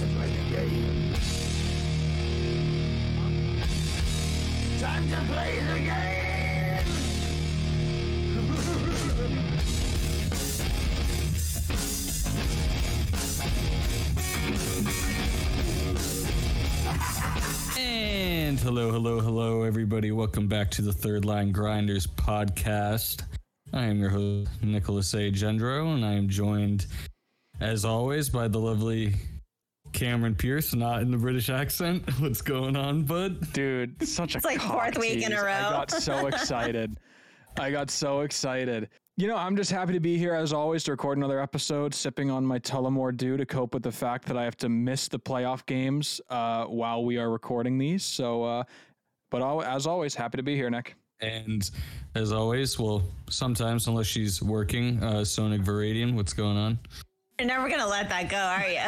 game. Time to play the game! And hello, hello, hello, everybody. Welcome back to the Third Line Grinders podcast. I am your host, Nicholas A. Gendro, and I am joined, as always, by the lovely Cameron Pierce, not in the British accent. What's going on, bud? Dude, such a It's like cock fourth week in a row. I got so excited. I got so excited. You know, I'm just happy to be here as always to record another episode, sipping on my Tullamore Dew to cope with the fact that I have to miss the playoff games uh, while we are recording these. So, uh, but al- as always, happy to be here, Nick. And as always, well, sometimes, unless she's working, uh, Sonic Viridian, what's going on? You're never gonna let that go, are you?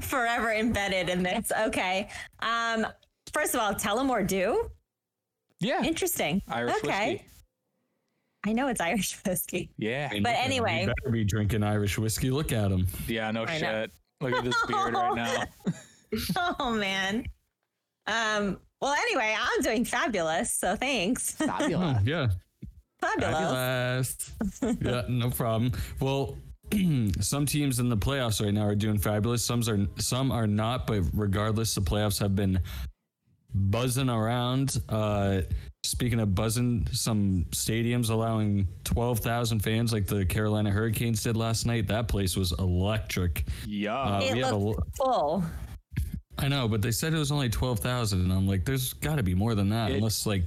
Forever embedded in this. Okay. Um, first of all, tell them or do. Yeah, Interesting. Irish okay. whiskey. I know it's Irish whiskey. Yeah, I mean, But you anyway. better be drinking Irish whiskey. Look at him. yeah, no I know. shit. Look at this beard right now. Oh man. Um. Well, anyway, I'm doing fabulous. So thanks. Fabulous. Yeah. Fabulous. Fabulous. yeah, no problem. Well, some teams in the playoffs right now are doing fabulous. Some are some are not, but regardless, the playoffs have been buzzing around. Uh, speaking of buzzing, some stadiums allowing twelve thousand fans, like the Carolina Hurricanes did last night. That place was electric. Yeah. Uh, It we have a full. I know, but they said it was only twelve thousand, and I'm like, there's got to be more than that, It- unless like,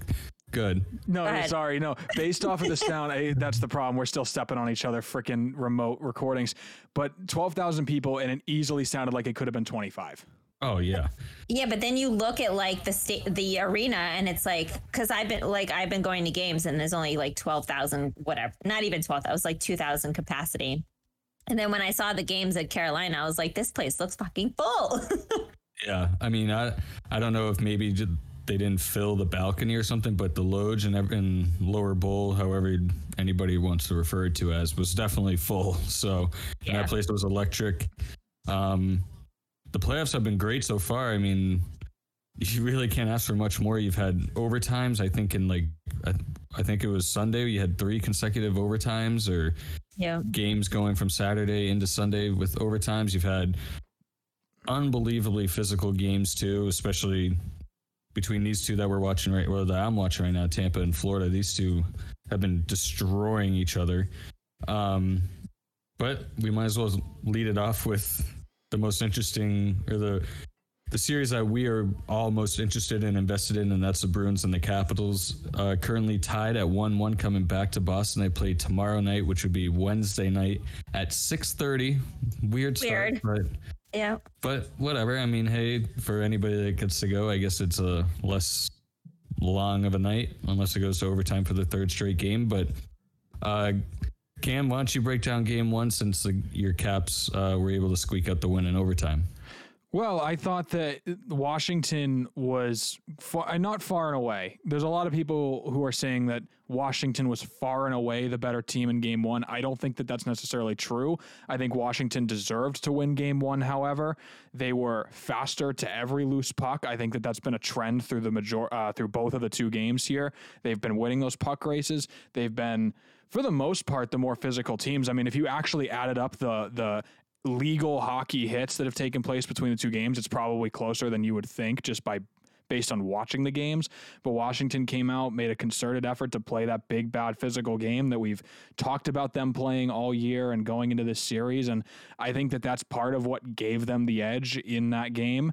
good. No, Go sorry, no. Based off of the sound, eh, that's the problem. We're still stepping on each other, freaking remote recordings. But twelve thousand people, and it easily sounded like it could have been twenty-five. Oh yeah. Yeah, but then you look at like the state, the arena, and it's like because I've been like I've been going to games, and there's only like twelve thousand, whatever, not even twelve. That was like two thousand capacity. And then when I saw the games at Carolina, I was like, this place looks fucking full. Yeah, I mean, I I don't know if maybe ju- they didn't fill the balcony or something, but the Loge and, and lower bowl, however anybody wants to refer to as, was definitely full. So Yeah. that place was electric. Um, the playoffs have been great so far. I mean, you really can't ask for much more. You've had overtimes. I think in like I, I think it was Sunday. You had three consecutive overtimes or yeah. games going from Saturday into Sunday with overtimes. You've had unbelievably physical games too, especially between these two that we're watching right, well, that I'm watching right now, Tampa and Florida. These two have been destroying each other. Um, but we might as well lead it off with the most interesting or the the series that we are all most interested in, invested in, and that's the Bruins and the Capitals. Uh, currently tied at one-one, coming back to Boston. They play tomorrow night, which would be Wednesday night at six thirty. Weird, Weird. start, but Yeah. but whatever. I mean, hey, for anybody that gets to go, I guess it's a less long of a night, unless it goes to overtime for the third straight game. But uh, Cam, why don't you break down game one since the, your Caps uh, were able to squeak out the win in overtime? Well, I thought that Washington was far, not far and away. There's a lot of people who are saying that Washington was far and away the better team in game one. I don't think that that's necessarily true. I think Washington deserved to win game one. However, they were faster to every loose puck. I think that that's been a trend through the major uh, through both of the two games here. They've been winning those puck races. They've been, for the most part, the more physical teams. I mean, if you actually added up the the legal hockey hits that have taken place between the two games, it's probably closer than you would think just by based on watching the games. But Washington came out, made a concerted effort to play that big, bad physical game that we've talked about them playing all year and going into this series. And I think that that's part of what gave them the edge in that game.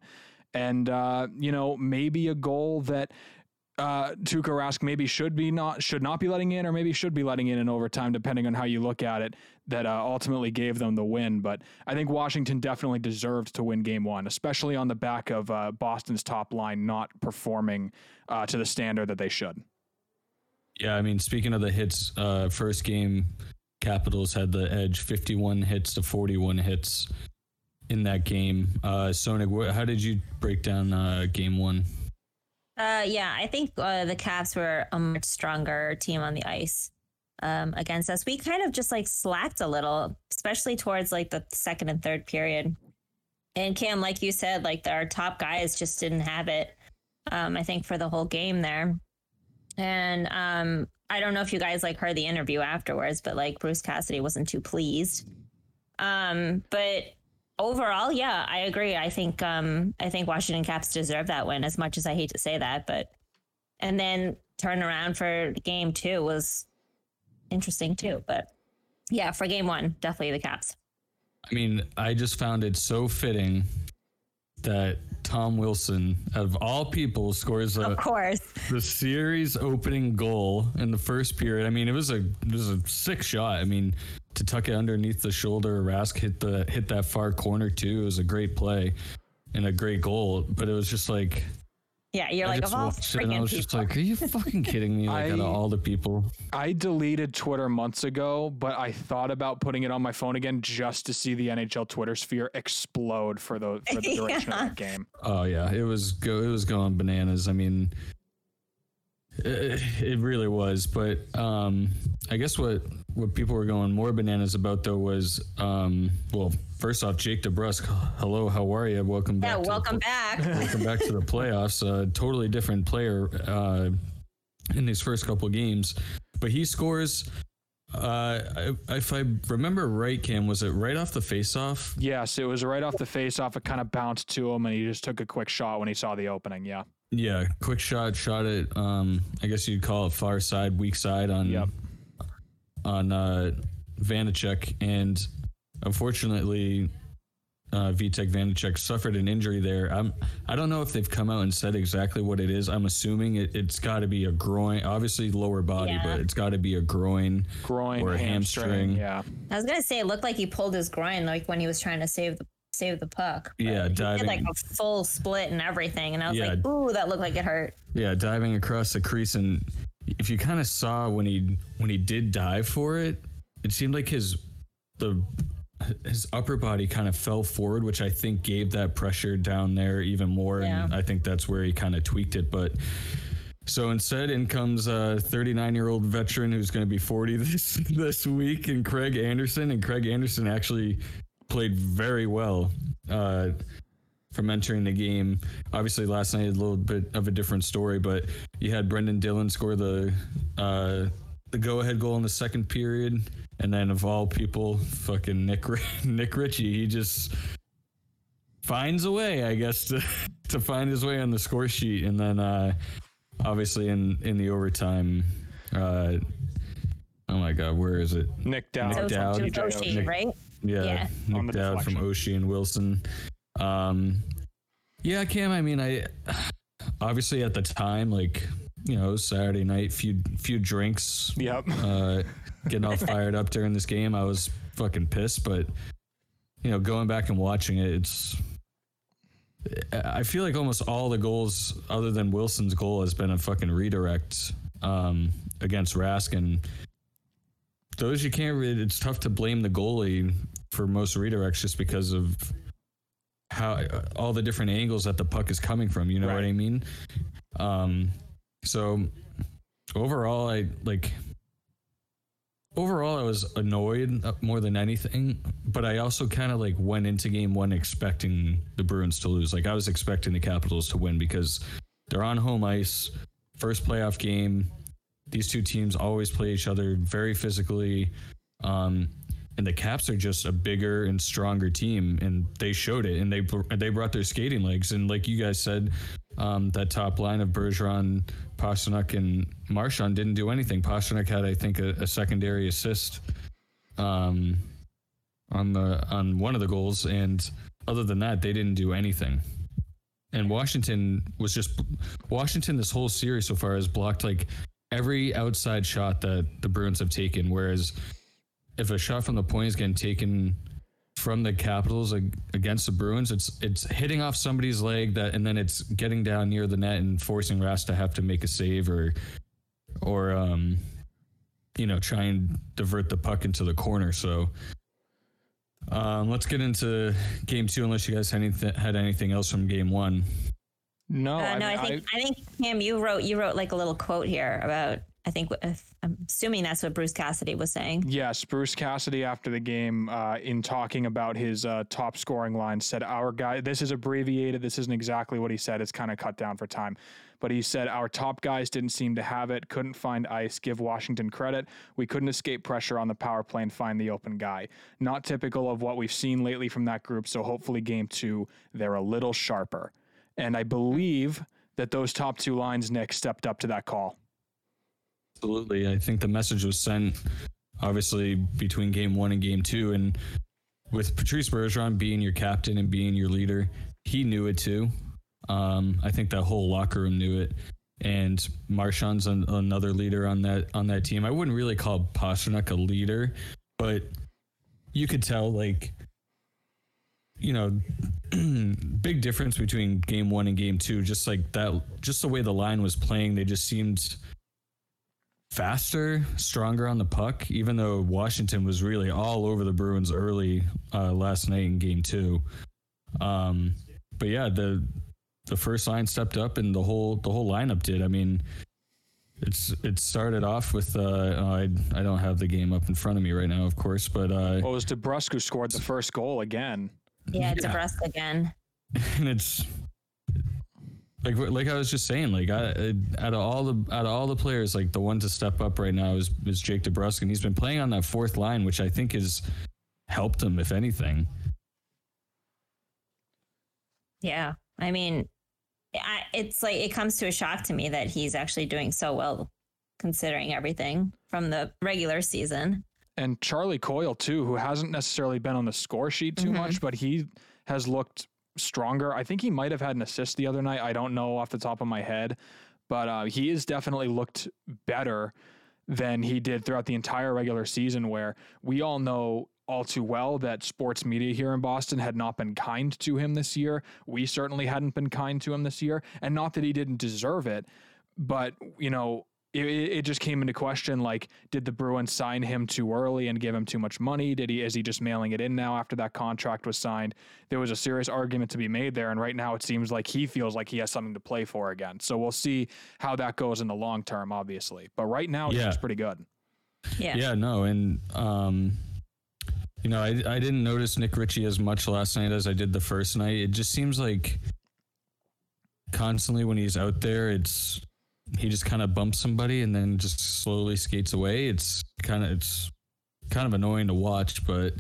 And, uh, you know, maybe a goal that uh, Tuukka Rask maybe should be not should not be letting in, or maybe should be letting in in overtime, depending on how you look at it. That uh, ultimately gave them the win. But I think Washington definitely deserved to win Game One, especially on the back of uh, Boston's top line not performing uh, to the standard that they should. Yeah, I mean, speaking of the hits, uh, first game, Capitals had the edge, fifty-one hits to forty-one hits in that game. Uh, Sonic, wh- how did you break down uh, game one? Uh, yeah, I think uh, the Caps were a much stronger team on the ice. Um, against us. We kind of just like slacked a little, especially towards like the second and third period. And Cam, like you said, like our top guys just didn't have it. Um, I think for the whole game there. And um, I don't know if you guys like heard the interview afterwards, but like Bruce Cassidy wasn't too pleased. Um, but overall, yeah, I agree. I think um, I think Washington Caps deserve that win. As much as I hate to say that, but and then turn around for game two was interesting too. But yeah, for game one, definitely the Caps. I mean, I just found it so fitting that Tom Wilson, out of all people, scores a, Of course, the series opening goal in the first period. I mean, it was a it was a sick shot. I mean, to tuck it underneath the shoulder, Rask hit the hit that far corner too. It was a great play and a great goal. But it was just like yeah, you're I like just of all watched it and I freaking was just like, "Are you fucking kidding me?" Like out of all the people. I deleted Twitter months ago, but I thought about putting it on my phone again just to see the NHL Twitter sphere explode for the for the duration of that game. Oh yeah, it was go it was going bananas. I mean, it, it really was. But um, I guess what what people were going more bananas about though was um, well, first off, Jake DeBrusk. Hello, how are you? Welcome back. yeah, to the welcome back. welcome back to the playoffs. A totally different player uh, in these first couple games, but he scores. Uh, I- if I remember right, Cam, was it right off the face-off? Yes, it was right off the face off. It kind of bounced to him, and he just took a quick shot when he saw the opening. Yeah. Yeah, quick shot, shot it. Um, I guess you'd call it far side, weak side on Yep. on uh, Vanecek, and unfortunately, uh, Vitek Vanecek suffered an injury there. I'm I don't know if they've come out and said exactly what it is. I'm assuming it, it's got to be a groin, obviously lower body, Yeah. but it's got to be a groin Groin, or a hamstring. hamstring. Yeah. I was gonna say it looked like he pulled his groin like when he was trying to save the save the puck. Yeah, he diving. did like a full split and everything, and I was Yeah. like, "Ooh, that looked like it hurt." Yeah, diving across the crease, and if you kind of saw when he when he did dive for it, it seemed like his the his upper body kind of fell forward, which I think gave that pressure down there even more, and I think that's where he kind of tweaked it. But so instead, in comes a 39 year old veteran who's going to be 40 this this week, and Craig Anderson, and Craig Anderson actually played very well. Uh, from entering the game. Obviously, last night a little bit of a different story, but you had Brendan Dillon score the uh, the go ahead goal in the second period, and then of all people, fucking Nick Nick Ritchie, he just finds a way, I guess, to to find his way on the score sheet, and then uh, obviously in in the overtime. Uh, my God, where is it? Nick Dowd. Nick So Dowd. it Oshie, Nick- right? Yeah, Yeah. On Nick the Dowd from deflection. Oshie and Wilson. Um, yeah, Cam. I mean, I obviously at the time, like you know, Saturday night, few few drinks, Yep. uh, getting all fired up during this game. I was fucking pissed, but you know, going back and watching it, it's. I feel like almost all the goals, other than Wilson's goal, has been a fucking redirect um, against Rask, and those you can't. Really, it's tough to blame the goalie for most redirects just because of how all the different angles that the puck is coming from. You know what I mean? Um, so overall, I like. Overall, I was annoyed more than anything, but I also kind of like went into game one expecting the Bruins to lose. Like I was expecting the Capitals to win because they're on home ice, first playoff game. These two teams always play each other very physically. Um, and the Caps are just a bigger and stronger team, and they showed it. And they they brought their skating legs, and like you guys said, um, that top line of Bergeron, Pastrnak, and Marchand didn't do anything. Pastrnak had, I think, a, a secondary assist um, on the on one of the goals, and other than that, they didn't do anything. And Washington was just Washington. This whole series so far has blocked like every outside shot that the Bruins have taken, whereas if a shot from the point is getting taken from the Capitals against the Bruins, it's it's hitting off somebody's leg that, and then it's getting down near the net and forcing Rask to have to make a save or or um, you know, try and divert the puck into the corner. So. Um, let's get into game two, unless you guys had anything, had anything else from game one. No, Uh, no, I, mean, think I, think Cam, you wrote you wrote like a little quote here about I think if, I'm assuming that's what Bruce Cassidy was saying. Yes, Bruce Cassidy after the game, uh, in talking about his uh, top scoring line, said our guy. This is abbreviated. This isn't exactly what he said. It's kind of cut down for time, but he said our top guys didn't seem to have it. Couldn't find ice. Give Washington credit. We couldn't escape pressure on the power play and find the open guy. Not typical of what we've seen lately from that group. So hopefully, game two they're a little sharper. And I believe that those top two lines, Nick, stepped up to that call. Absolutely. I think the message was sent obviously between game one and game two. And with Patrice Bergeron being your captain and being your leader, he knew it too. Um, I think that whole locker room knew it. And Marchand's an, another leader on that on that team. I wouldn't really call Pastrnak a leader, but you could tell like you know big difference between game one and game two just like that just the way the line was playing they just seemed faster, stronger on the puck, even though Washington was really all over the Bruins early uh, last night in game two. Um, but yeah, the the first line stepped up and the whole the whole lineup did. I mean, it's it started off with uh, oh, I I don't have the game up in front of me right now, of course, but uh, Well, it was DeBrusk who scored the first goal again. Yeah, Yeah. DeBrusk again. and it's like like I was just saying, like I, out of all the out of all the players, like the one to step up right now is is Jake DeBrusk, and he's been playing on that fourth line, which I think has helped him, if anything. Yeah. I mean, I, it's like it comes to a shock to me that he's actually doing so well considering everything from the regular season. And Charlie Coyle too, who hasn't necessarily been on the score sheet too Mhm. much, but he has looked stronger. I think he might have had an assist the other night. I don't know off the top of my head, but uh, he has definitely looked better than he did throughout the entire regular season. Where we all know all too well that sports media here in Boston had not been kind to him this year. We certainly hadn't been kind to him this year, and not that he didn't deserve it, but you know it, it just came into question like did the bruins sign him too early and give him too much money did he is he just mailing it in now after that contract was signed there was a serious argument to be made there and right now it seems like he feels like he has something to play for again so we'll see how that goes in the long term obviously but right now he's Yeah. just pretty good Yeah. Yeah, no, and um, you know, I I didn't notice Nick Ritchie as much last night as I did the first night. It just seems like constantly when he's out there, it's he just kind of bumps somebody and then just slowly skates away. It's kind of it's kind of annoying to watch, but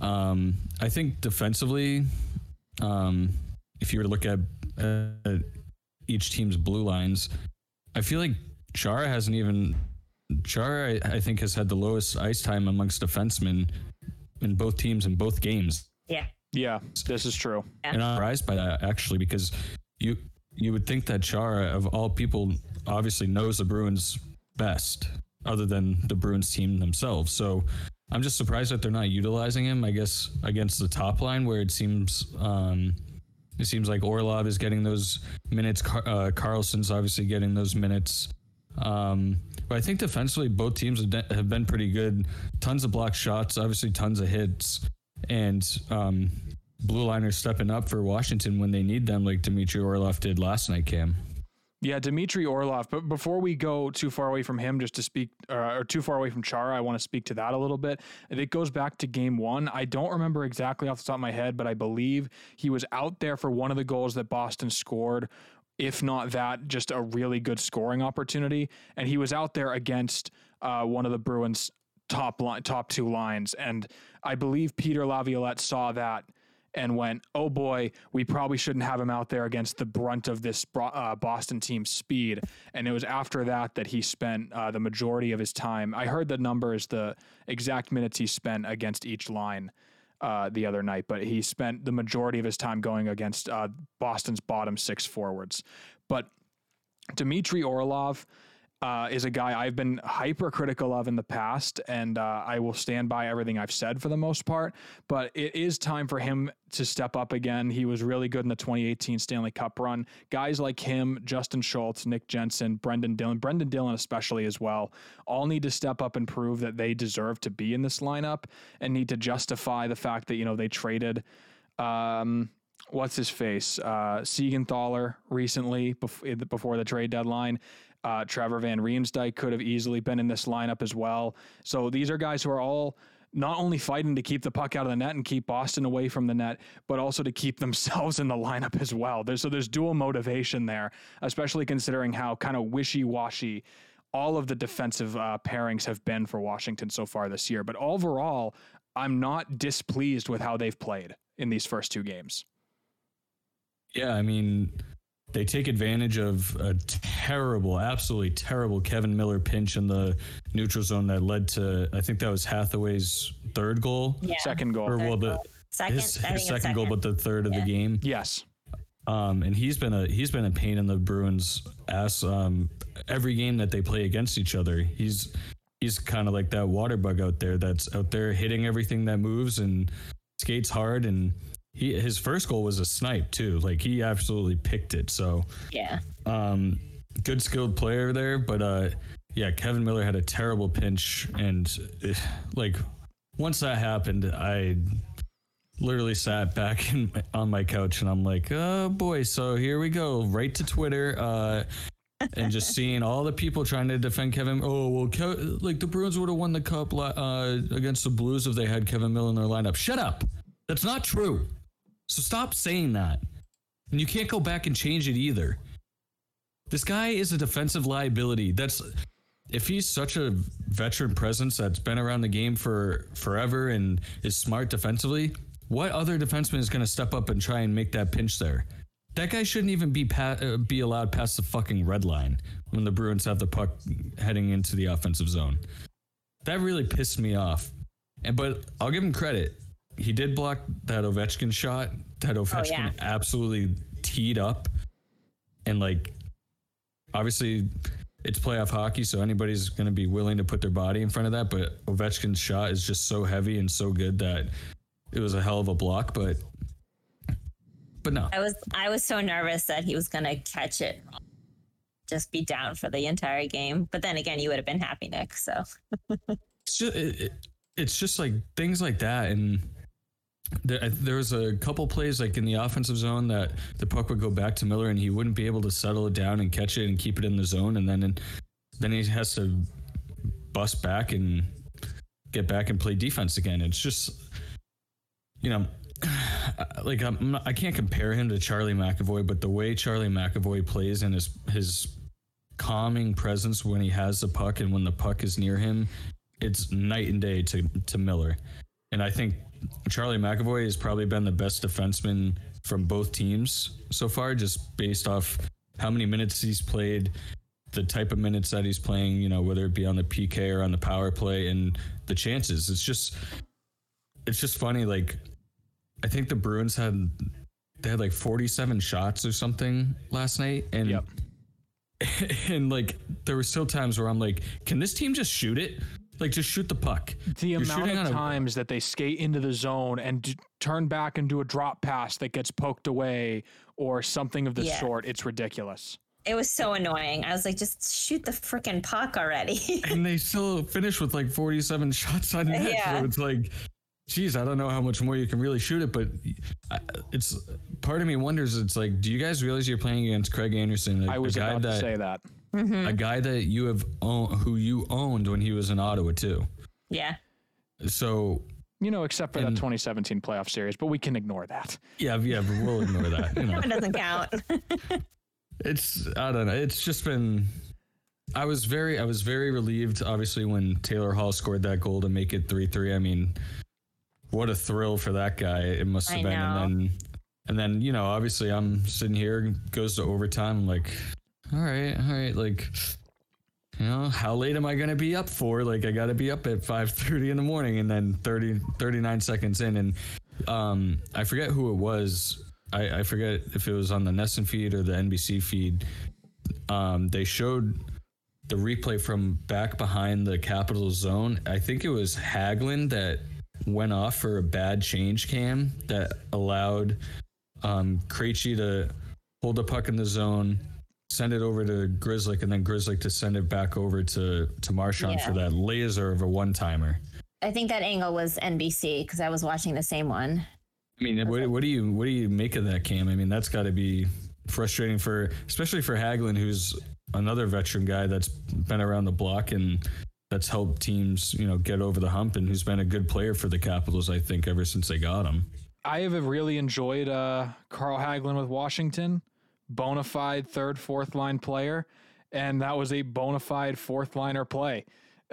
um, I think defensively, um, if you were to look at uh, each team's blue lines, I feel like Chara hasn't even Chara, I, I think, has had the lowest ice time amongst defensemen in both teams in both games. Yeah. yeah this is true Yeah. And I'm surprised by that actually because you you would think that Chara, of all people, obviously knows the Bruins best, other than the Bruins team themselves. So I'm just surprised that they're not utilizing him. I guess against the top line where it seems. Um, it seems like Orlov is getting those minutes. Car- uh, Carlson's obviously getting those minutes. Um, but I think defensively, both teams have, de- have been pretty good. Tons of block shots, obviously tons of hits, and um, blue liners stepping up for Washington when they need them, like Dmitry Orlov did last night. Cam. Yeah, Dmitry Orlov. But before we go too far away from him, just to speak, uh, or too far away from Chara, I want to speak to that a little bit. It goes back to game one. I don't remember exactly off the top of my head, but I believe he was out there for one of the goals that Boston scored. If not that, just a really good scoring opportunity. And he was out there against uh, one of the Bruins' top line, top two lines. And I believe Peter Laviolette saw that and went, "Oh boy, we probably shouldn't have him out there against the brunt of this uh, Boston team's speed." And it was after that that he spent uh, the majority of his time. I heard the numbers, the exact minutes he spent against each line uh, the other night, but he spent the majority of his time going against uh, Boston's bottom six forwards. But Dmitry Orlov uh, is a guy I've been hypercritical of in the past, and uh, I will stand by everything I've said for the most part. But it is time for him to step up again. He was really good in the 2018 Stanley Cup run. Guys like him, Justin Schultz, Nick Jensen, Brendan Dillon, Brendan Dillon especially as well, all need to step up and prove that they deserve to be in this lineup and need to justify the fact that you know they traded. Um, what's his face? Uh, Siegenthaler recently before the trade deadline. Uh, Trevor Van Riemsdyk could have easily been in this lineup as well. So these are guys who are all not only fighting to keep the puck out of the net and keep Boston away from the net, but also to keep themselves in the lineup as well. There's, so there's dual motivation there, especially considering how kind of wishy washy all of the defensive uh, pairings have been for Washington so far this year. But overall, I'm not displeased with how they've played in these first two games. Yeah, I mean, they take advantage of a terrible, absolutely terrible Kevan Miller pinch in the neutral zone that led to, I think that was Hathaway's third goal. Yeah. Second goal. Or well, the. Second, his, his it's second goal, but the third of the game. Yes. Um, and he's been a he's been a pain in the Bruins ass. Um, every game that they play against each other, he's he's kind of like that water bug out there that's out there hitting everything that moves and skates hard. And he his first goal was a snipe too. Like he absolutely picked it. So yeah. um, good skilled player there, but uh, yeah, Kevan Miller had a terrible pinch, and like once that happened, I literally sat back in, on my couch and I'm like, oh boy, so here we go, right to Twitter, uh, and just seeing all the people trying to defend Kevan. Oh well, Ke- like the Bruins would have won the cup uh, against the Blues if they had Kevan Miller in their lineup. Shut up, that's not true. So stop saying that, and you can't go back and change it either. This guy is a defensive liability. That's if he's such a veteran presence that's been around the game for forever and is smart defensively, what other defenseman is going to step up and try and make that pinch there? That guy shouldn't even be pa- uh, be allowed past the fucking red line when the Bruins have the puck heading into the offensive zone. That really pissed me off. And but I'll give him credit. He did block that Ovechkin shot that oh, Ovechkin yeah. absolutely teed up and like obviously it's playoff hockey, so anybody's going to be willing to put their body in front of that. But Ovechkin's shot is just so heavy and so good that it was a hell of a block. But but no, I was I was so nervous that he was gonna catch it, just be down for the entire game. But then again, you would have been happy, Nick. So it's just it, it, it's just like things like that and. There, was a couple plays like in the offensive zone that the puck would go back to Miller and he wouldn't be able to settle it down and catch it and keep it in the zone and then then he has to bust back and get back and play defense again. It's just you know like I'm not, I can't compare him to Charlie McAvoy, but the way Charlie McAvoy plays and his his calming presence when he has the puck and when the puck is near him, it's night and day to to Miller. And I think Charlie McAvoy has probably been the best defenseman from both teams so far, just based off how many minutes he's played, the type of minutes that he's playing, you know, whether it be on the PK or on the power play and the chances. It's just it's just funny, like I think the Bruins had they had like 47 shots or something last night. And Yep. and like there were still times where I'm like, can this team just shoot it? Like just shoot the puck. The You're amount of on a- times that they skate into the zone and d- turn back and do a drop pass that gets poked away or something of the Yeah. sort, it's ridiculous. it was so annoying. I was like, just shoot the freaking puck already. and they still finish with like 47 shots on net. Yeah. So it's like, geez, I don't know how much more you can really shoot it, but uh, it's part of me wonders. It's like, do you guys realize you're playing against Craig Anderson, a, I was a guy about to say that. Mm-hmm. a guy that you have own, who you owned when he was in Ottawa too. yeah. So You know, except for that 2017 playoff series, but we can ignore that. yeah, yeah, but we'll ignore that. You know, It doesn't count. it's I don't know. It's just been. I was very I was very relieved, obviously, when Taylor Hall scored that goal to make it three three. I mean, what a thrill for that guy it must have I been. know. And then and then you know, obviously, I'm sitting here goes to overtime. I'm like, all right, all right, like. You know, how late am I going to be up for? Like, I got to be up at 5.30 in the morning and then 30, 39 seconds in. And um, I forget who it was. I, I forget if it was on the NESN feed or the NBC feed. Um, they showed the replay from back behind the capital zone. I think it was Hagelin that went off for a bad change cam that allowed um, Krejci to hold the puck in the zone, send it over to Grzelcyk, and then Grzelcyk to send it back over to to Marchand Yeah. for that laser of a one timer. I think that angle was NBC because I was watching the same one. I mean, what, what do you what do you make of that cam? I mean, that's got to be frustrating for especially for Hagelin, who's another veteran guy that's been around the block and that's helped teams, you know, get over the hump and who's been a good player for the Capitals, I think, ever since they got him. I have really enjoyed uh, Carl Hagelin with Washington, bona fide third, fourth line player, and that was a bona fide fourth liner play.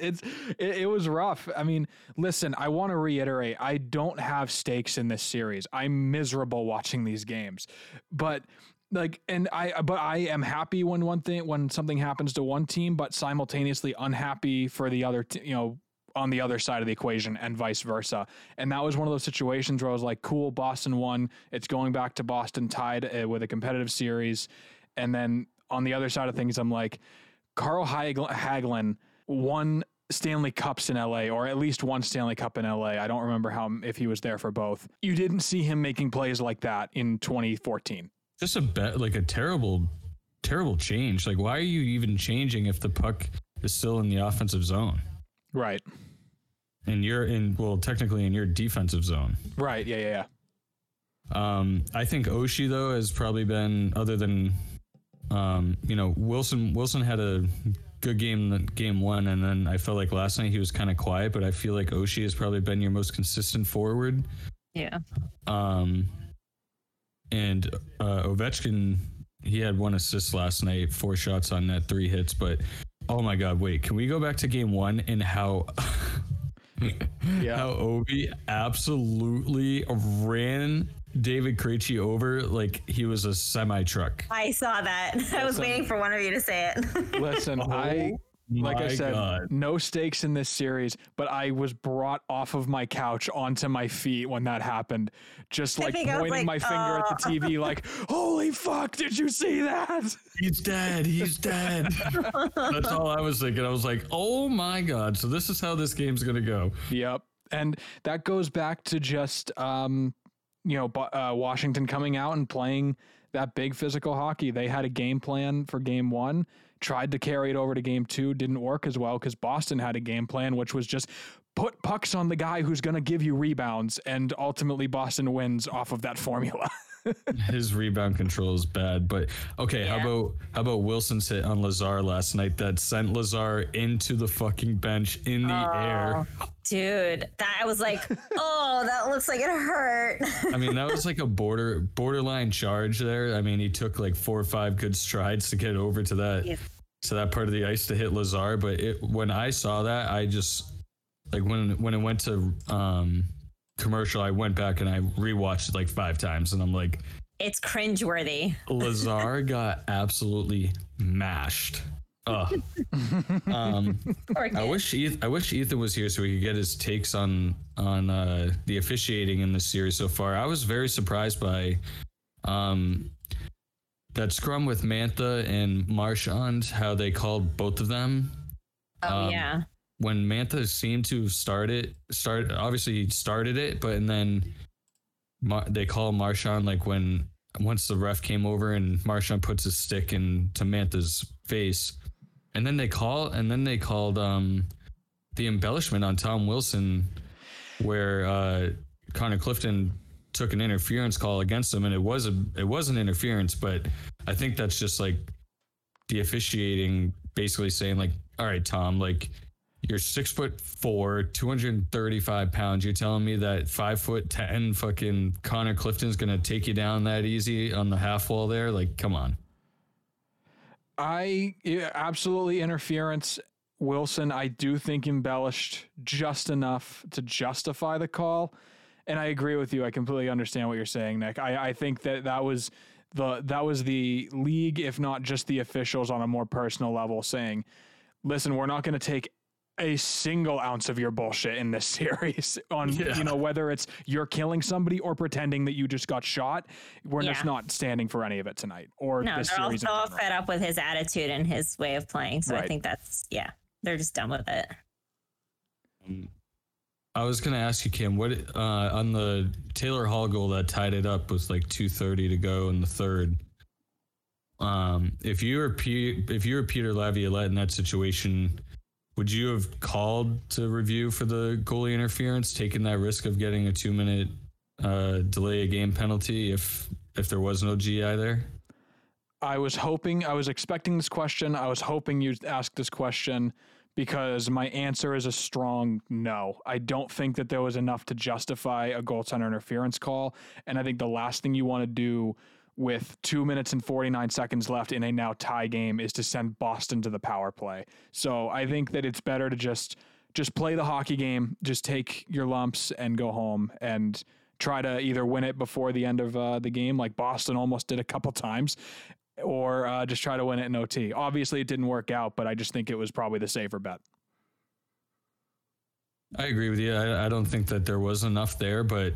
it's it, it was rough. I mean, listen, I want to reiterate, I don't have stakes in this series. I'm miserable watching these games. But like and I but I am happy when one thing when something happens to one team, but simultaneously unhappy for the other, t- you know, on the other side of the equation and vice versa. And that was one of those situations where I was like, cool, Boston won. It's going back to Boston tied uh, with a competitive series. And then on the other side of things, I'm like, Carl Hagelin won Stanley Cups in LA, or at least one Stanley Cup in LA. I don't remember how if he was there for both. You didn't see him making plays like that in 2014. Just a bet, like a terrible, terrible change. Like, why are you even changing if the puck is still in the offensive zone? Right. And you're in, well, technically in your defensive zone. Right. Yeah. Yeah. Yeah. Um, I think Oshie though has probably been other than, um, you know, Wilson. Wilson had a good game game one, and then I felt like last night he was kind of quiet. But I feel like Oshie has probably been your most consistent forward. Yeah. Um, and uh, Ovechkin, he had one assist last night, four shots on net, three hits. But oh my God, wait, can we go back to game one and how? Yeah. how Ovi absolutely ran David Krejci over like he was a semi truck. I saw that. I was waiting for one of you to say it. Listen, I oh. Like I said, God. no stakes in this series, but I was brought off of my couch onto my feet when that happened. Just like think I was pointing like, my finger at the TV, like, holy fuck, did you see that? He's dead. He's dead. That's all I was thinking. I was like, oh my God. So this is how this game's going to go. Yep. And that goes back to just, um, you know, uh, Washington coming out and playing that big physical hockey. They had a game plan for game one, tried to carry it over to game two, didn't work as well because Boston had a game plan, which was just put pucks on the guy who's going to give you rebounds. And ultimately, Boston wins off of that formula. His rebound control is bad. But okay, how about how about Wilson's hit on Lazar last night that sent Lazar into the fucking bench in the air? Dude, that I was like, oh, that looks like it hurt. I mean, that was like a border borderline charge there. I mean, he took like four or five good strides to get over to that to that part of the ice to hit Lazar. But it, when I saw that, I just like when when it went to um commercial, I went back and I rewatched it like five times, and I'm like, it's cringeworthy. Lazar got absolutely mashed. Ugh. um, I wish Ethan, I wish Ethan was here so we could get his takes on on uh, the officiating in this series so far. I was very surprised by um, that scrum with Mantha and Marchand, how they called both of them. Oh um, yeah. When Mantha seemed to start it, start obviously started it, but and then Mar- they call Marchand like when once the ref came over and Marchand puts his stick into Mantha's face, and then they call and then they called um the embellishment on Tom Wilson where uh Connor Clifton took an interference call against him and it was a it was an interference but I think that's just like the officiating basically saying like all right Tom like you're six foot four 235 pounds you're telling me that five foot ten fucking Connor Clifton's gonna take you down that easy on the half wall there like come on I yeah, absolutely interference. Wilson, I do think embellished just enough to justify the call, and I agree with you. I completely understand what you're saying, Nick. I, I think that that was the that was the league, if not just the officials, on a more personal level, saying, "Listen, we're not going to take." A single ounce of your bullshit in this series on Yeah. you know whether it's you're killing somebody or pretending that you just got shot, we're just not standing for any of it tonight or No, this they're all series. in so general. fed up with his attitude and his way of playing. So I think that's yeah, they're just done with it. I was gonna ask you, Kim, what uh, on the Taylor Hall goal that tied it up was like two thirty to go in the third. Um, if you were P- if you were Peter Laviolette in that situation, would you have called to review for the goalie interference, taking that risk of getting a two minute uh, delay a game penalty if if there was no GI there? I was hoping, I was expecting this question. I was hoping you'd ask this question because my answer is a strong no. I don't think that there was enough to justify a goaltender interference call. And I think the last thing you want to do with two minutes and 49 seconds left in a now tie game is to send Boston to the power play. So I think that it's better to just just play the hockey game, just take your lumps and go home and try to either win it before the end of uh, the game, like Boston almost did a couple times, or uh, just try to win it in OT. Obviously, it didn't work out, but I just think it was probably the safer bet. I agree with you. I, I don't think that there was enough there, but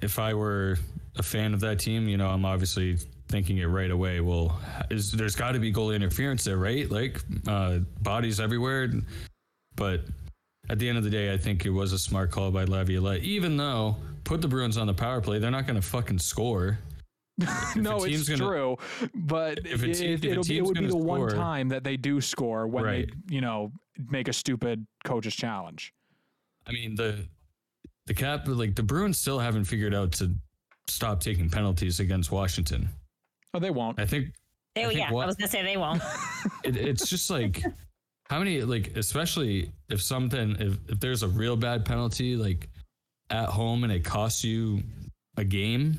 if I were a fan of that team, you know, I'm obviously thinking it right away. Well, is there's got to be goal interference there, right? Like uh, bodies everywhere, but at the end of the day, I think it was a smart call by Laviolette. Even though put the Bruins on the power play, they're not going to fucking score. no, it's gonna- true, but If a it, te- if a it'll be, it would be the one time that they do score when Right. they, you know, make a stupid coach's challenge. I mean the the cap like the Bruins still haven't figured out to stop taking penalties against Washington. Oh, they won't. I think They, I think yeah, what- I was gonna say they won't. it, it's just like how many like especially if something if, if there's a real bad penalty like at home and it costs you a game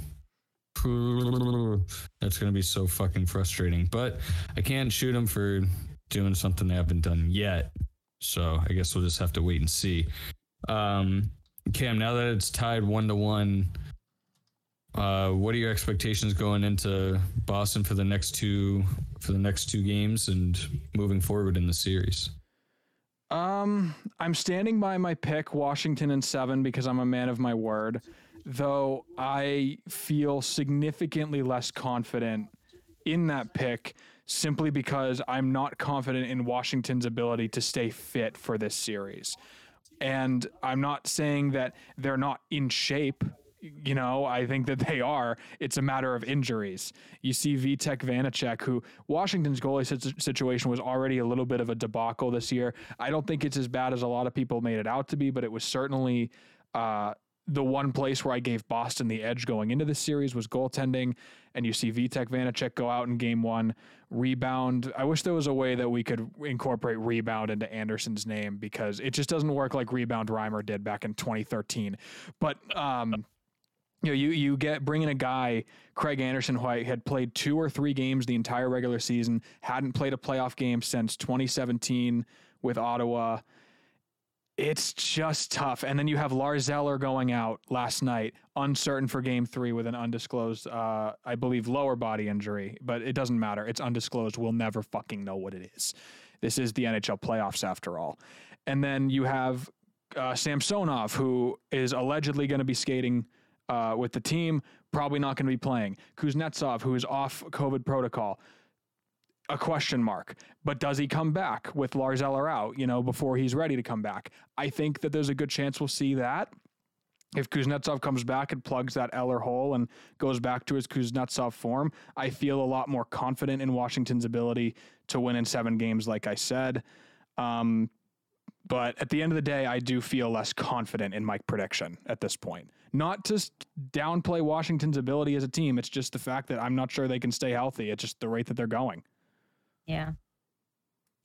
that's going to be so fucking frustrating but i can't shoot them for doing something they haven't done yet so i guess we'll just have to wait and see um cam now that it's tied one to one uh, what are your expectations going into Boston for the next two for the next two games and moving forward in the series? Um, I'm standing by my pick, Washington and seven, because I'm a man of my word. Though I feel significantly less confident in that pick, simply because I'm not confident in Washington's ability to stay fit for this series. And I'm not saying that they're not in shape. You know, I think that they are. It's a matter of injuries. You see Vitek Vanecek, who Washington's goalie situation was already a little bit of a debacle this year. I don't think it's as bad as a lot of people made it out to be, but it was certainly uh, the one place where I gave Boston the edge going into this series was goaltending. And you see Vitek Vanecek go out in game one, rebound. I wish there was a way that we could incorporate rebound into Anderson's name because it just doesn't work like rebound Reimer did back in 2013. But, um, you know, you you get bringing a guy, Craig Anderson, I had played two or three games the entire regular season, hadn't played a playoff game since 2017 with Ottawa. It's just tough. And then you have Lars Eller going out last night, uncertain for game three with an undisclosed, uh, I believe, lower body injury, but it doesn't matter. It's undisclosed. We'll never fucking know what it is. This is the NHL playoffs after all. And then you have uh, Samsonov, who is allegedly going to be skating uh, with the team, probably not going to be playing. Kuznetsov, who is off COVID protocol, a question mark. But does he come back with Lars Eller out, you know, before he's ready to come back? I think that there's a good chance we'll see that. If Kuznetsov comes back and plugs that Eller hole and goes back to his Kuznetsov form, I feel a lot more confident in Washington's ability to win in seven games, like I said. Um, but at the end of the day, I do feel less confident in my prediction at this point. Not to downplay Washington's ability as a team. It's just the fact that I'm not sure they can stay healthy. It's just the rate that they're going. Yeah.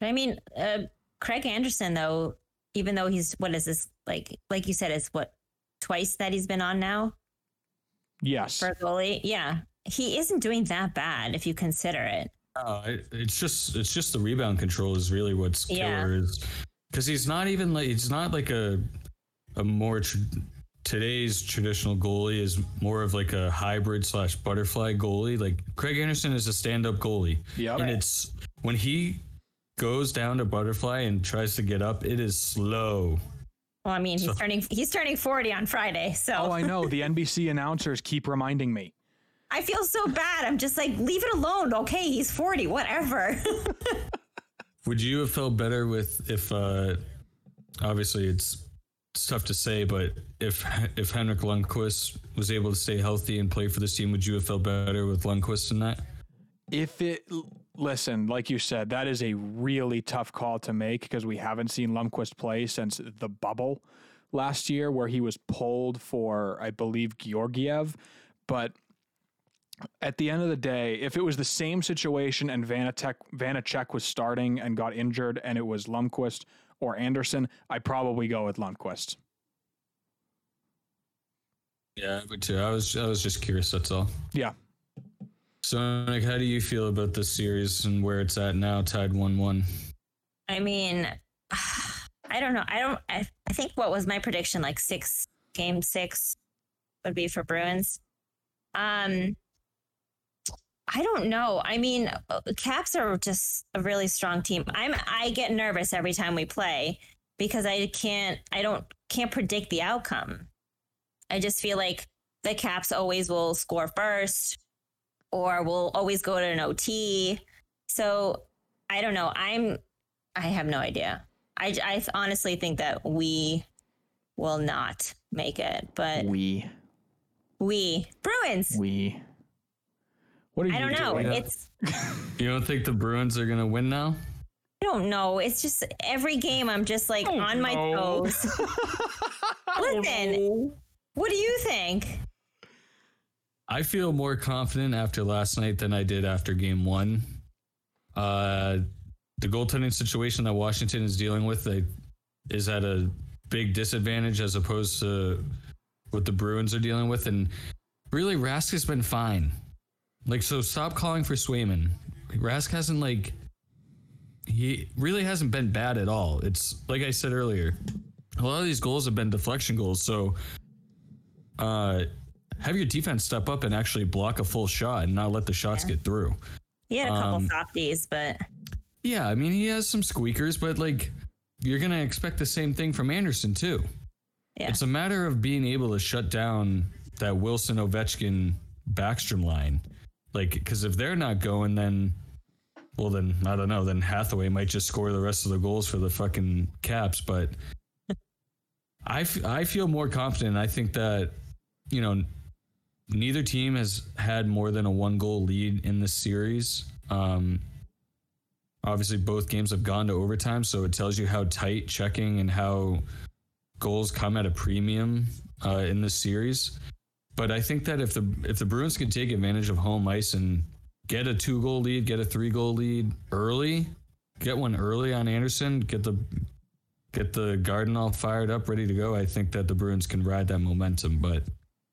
But I mean, uh, Craig Anderson, though, even though he's what is this like? Like you said, it's what twice that he's been on now Yes. for goalie. Yeah, he isn't doing that bad if you consider it. Uh, it- it's just it's just the rebound control is really what's Yeah. is because he's not even like it's not like a a more tr- today's traditional goalie is more of like a hybrid slash butterfly goalie. Like Craig Anderson is a stand up goalie, Yeah, and it's when he goes down to butterfly and tries to get up, it is slow. Well, I mean, he's So- turning he's turning forty on Friday, so Oh, I know. The NBC announcers keep reminding me. I feel so bad. I'm just like, leave it alone. Okay, he's forty, whatever. Would you have felt better with if uh obviously it's it's tough to say, but if if Henrik Lundqvist was able to stay healthy and play for this team, would you have felt better with Lundqvist than that? If it, listen, like you said, that is a really tough call to make because we haven't seen Lundqvist play since the bubble last year, where he was pulled for, I believe, Georgiev. But at the end of the day, if it was the same situation and Vanecek Vanecek was starting and got injured, and it was Lundqvist or Anderson, I'd probably go with Lundqvist. Yeah, I would too. I was I was just curious. That's all. Yeah, So, like, how do you feel about this series and where it's at now, tied one-one? I mean, I don't know. I don't. I, I think what was my prediction? Like six game six would be for Bruins. Um, I don't know. I mean, uh, Caps are just a really strong team. I'm. I get nervous every time we play because I can't. I don't can't predict the outcome. I just feel like the Caps always will score first, or will always go to an OT. So I don't know. I'm. I have no idea. I, I honestly think that we will not make it, but we we Bruins. we. What are you I don't know. doing? It's You don't think the Bruins are gonna win now? I don't know. It's just every game I'm just like Oh, on my no. toes. Listen, what do you think? I feel more confident after last night than I did after game one. Uh, the goaltending situation that Washington is dealing with they, is at a big disadvantage as opposed to what the Bruins are dealing with. And really, Rask has been fine. Like, so stop calling for Swayman. Rask hasn't, like, he really hasn't been bad at all. It's like I said earlier, a lot of these goals have been deflection goals. So, uh, have your defense step up and actually block a full shot and not let the shots get through. He had a couple Um, softies, but Yeah, I mean he has some squeakers, but like you're gonna expect the same thing from Anderson too. Yeah. It's a matter of being able to shut down that Wilson Ovechkin Backstrom line. Like, because if they're not going, then well, then I don't know. Then Hathaway might just score the rest of the goals for the fucking Caps. But I, f- I feel more confident. I think that you know neither team has had more than a one goal lead in this series. Um, obviously, both games have gone to overtime, so it tells you how tight checking and how goals come at a premium uh, in this series. But I think that if the if the Bruins can take advantage of home ice and get a two goal lead, get a three goal lead early, get one early on Anderson, get the get the garden all fired up, ready to go. I think that the Bruins can ride that momentum. But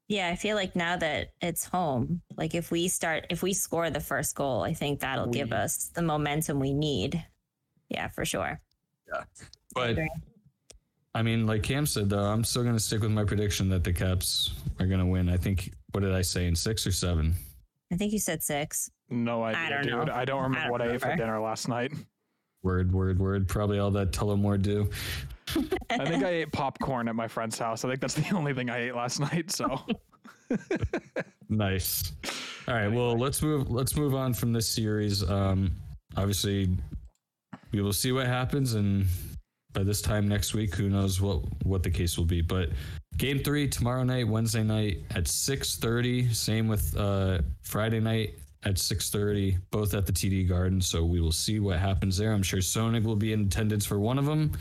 yeah, I feel like now that it's home, like if we start, if we score the first goal, I think that'll give us the momentum we need. Yeah, for sure. Yeah. but. I mean, like Cam said, though, I'm still going to stick with my prediction that the Caps are going to win. I think. What did I say in six or seven? I think you said six. No idea, don't dude. know. I don't remember don't what I ate for dinner last night. Word, word, word. Probably all that Tullamore Dew. I think I ate popcorn at my friend's house. I think that's the only thing I ate last night. So Nice. All right. Well, let's move. Let's move on from this series. Um, obviously, we will see what happens, and by this time next week, who knows what what the case will be. But game three tomorrow night, Wednesday night at six thirty. Same with uh, Friday night at six thirty, both at the TD Garden. So we will see what happens there. I'm sure Sonic will be in attendance for one of them.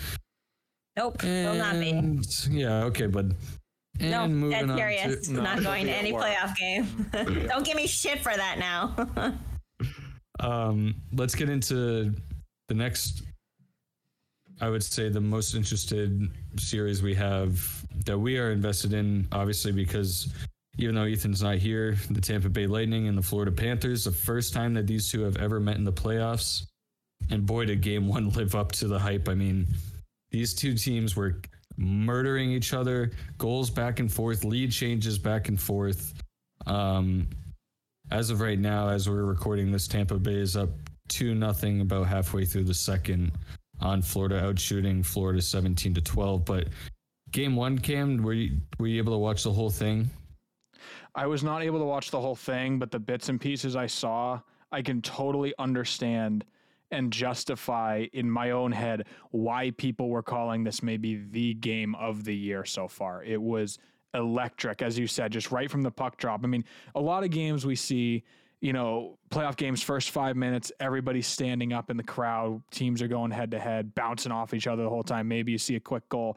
Nope, will not be. And- Yeah. Okay, but. And No, moving dead on serious. to, No, not going to any playoff game. Don't give me shit for that now. um, let's get into the next i would say the most interested series we have that we are invested in obviously because even though ethan's not here the tampa bay lightning and the florida panthers the first time that these two have ever met in the playoffs. And boy did game one live up to the hype. I mean these two teams were murdering each other goals back and forth lead changes back and forth. Um, as of right now, as we're recording this, Tampa Bay is up two nothing about halfway through the second on Florida, out shooting Florida seventeen to twelve. But game one, Cam, were you were you able to watch the whole thing? I was not able to watch the whole thing, but the bits and pieces I saw, I can totally understand and justify in my own head why people were calling this maybe the game of the year so far. It was electric, as you said, just right from the puck drop. I mean, a lot of games we see, you know, playoff games, first five minutes, everybody's standing up in the crowd, teams are going head to head, bouncing off each other the whole time. Maybe you see a quick goal.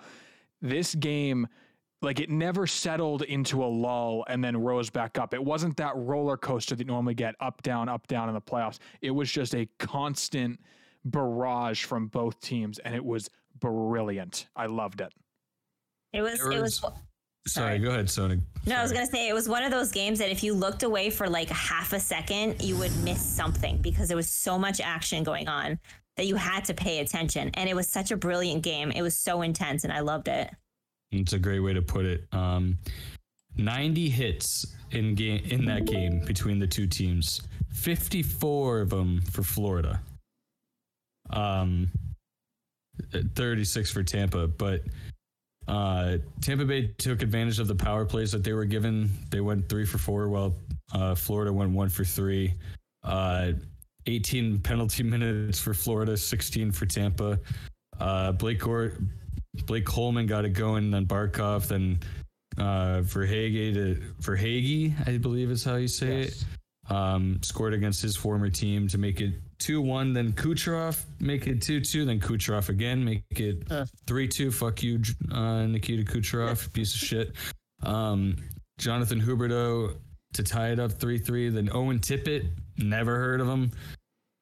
This game, like it never settled into a lull and then rose back up. It wasn't that roller coaster that you normally get up, down, up, down in the playoffs. It was just a constant barrage from both teams, and it was brilliant. I loved it. It was. There It was. Sorry. Sorry, go ahead, Sonic. No, I was gonna say it was one of those games that if you looked away for like half a second, you would miss something because there was so much action going on that you had to pay attention. And it was such a brilliant game. It was so intense, and I loved it. It's a great way to put it. Um, 90 hits in game in that game between the two teams. 54 of them for Florida. Um, 36 for Tampa, but uh, Tampa Bay took advantage of the power plays that they were given. They went three for four, while uh, Florida went one for three. Uh, 18 penalty minutes for Florida, 16 for Tampa. Uh, Blake Blake Coleman got it going, then Barkov, then uh, Verhaeghe to Verhaeghe, I believe is how you say it. Um, scored against his former team to make it two one. Then Kucherov make it two two. Then Kucherov again make it three two. Fuck you, uh, Nikita Kucherov, piece of shit. Um, Jonathan Huberdeau to tie it up three three. Then Owen Tippett, never heard of him,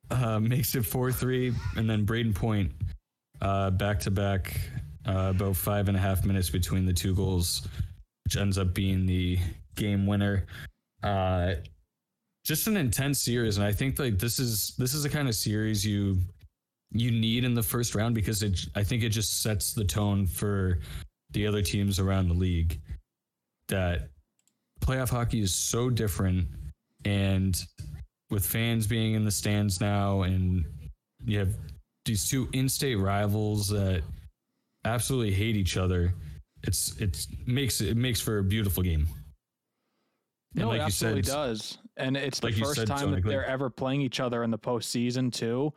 uh, makes it four three. And then Brayden Point uh, back to back, uh, about five and a half minutes between the two goals, which ends up being the game winner. Just an intense series, and I think like this is this is the kind of series you you need in the first round because it I think it just sets the tone for the other teams around the league that playoff hockey is so different and with fans being in the stands now and you have these two in-state rivals that absolutely hate each other it's it's makes it makes for a beautiful game And No, like it you absolutely said, does. And it's the like you first said, time that they're ever playing each other in the postseason too.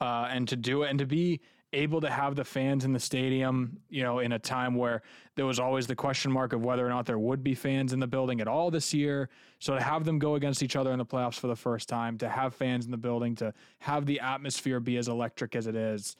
Uh, and to do it and to be able to have the fans in the stadium, you know, in a time where there was always the question mark of whether or not there would be fans in the building at all this year. So to have them go against each other in the playoffs for the first time, to have fans in the building, to have the atmosphere be as electric as it is,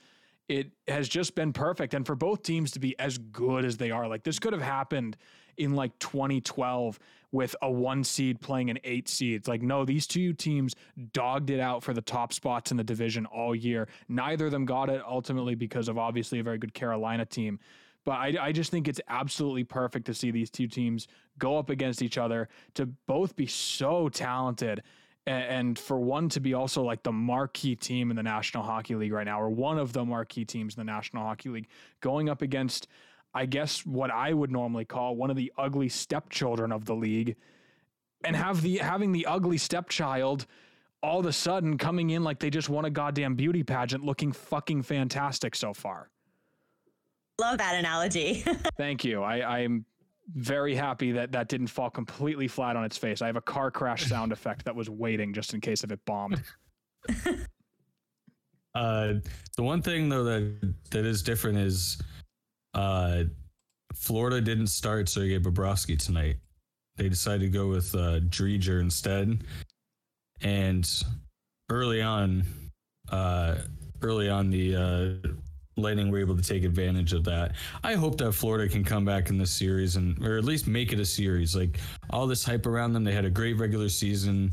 it has just been perfect. And for both teams to be as good as they are, like this could have happened in like 2012 with a one seed playing an eight seed. It's like, no, these two teams dogged it out for the top spots in the division all year. Neither of them got it ultimately because of obviously a very good Carolina team. But I, I just think it's absolutely perfect to see these two teams go up against each other to both be so talented a- and for one to be also like the marquee team in the National Hockey League right now, or one of the marquee teams in the National Hockey League, going up against, I guess, what I would normally call one of the ugly stepchildren of the league, and have the having the ugly stepchild all of a sudden coming in like they just won a goddamn beauty pageant, looking fucking fantastic so far. Love that analogy. Thank you. I, I'm very happy that that didn't fall completely flat on its face. I have a car crash sound effect that was waiting just in case if it bombed. Uh, the one thing though that that is different is, uh, Florida didn't start Sergei Bobrovsky tonight. They decided to go with uh, Driedger instead, and early on, uh, early on the uh, Lightning were able to take advantage of that. I hope that Florida can come back in this series and, or at least make it a series. Like all this hype around them, they had a great regular season.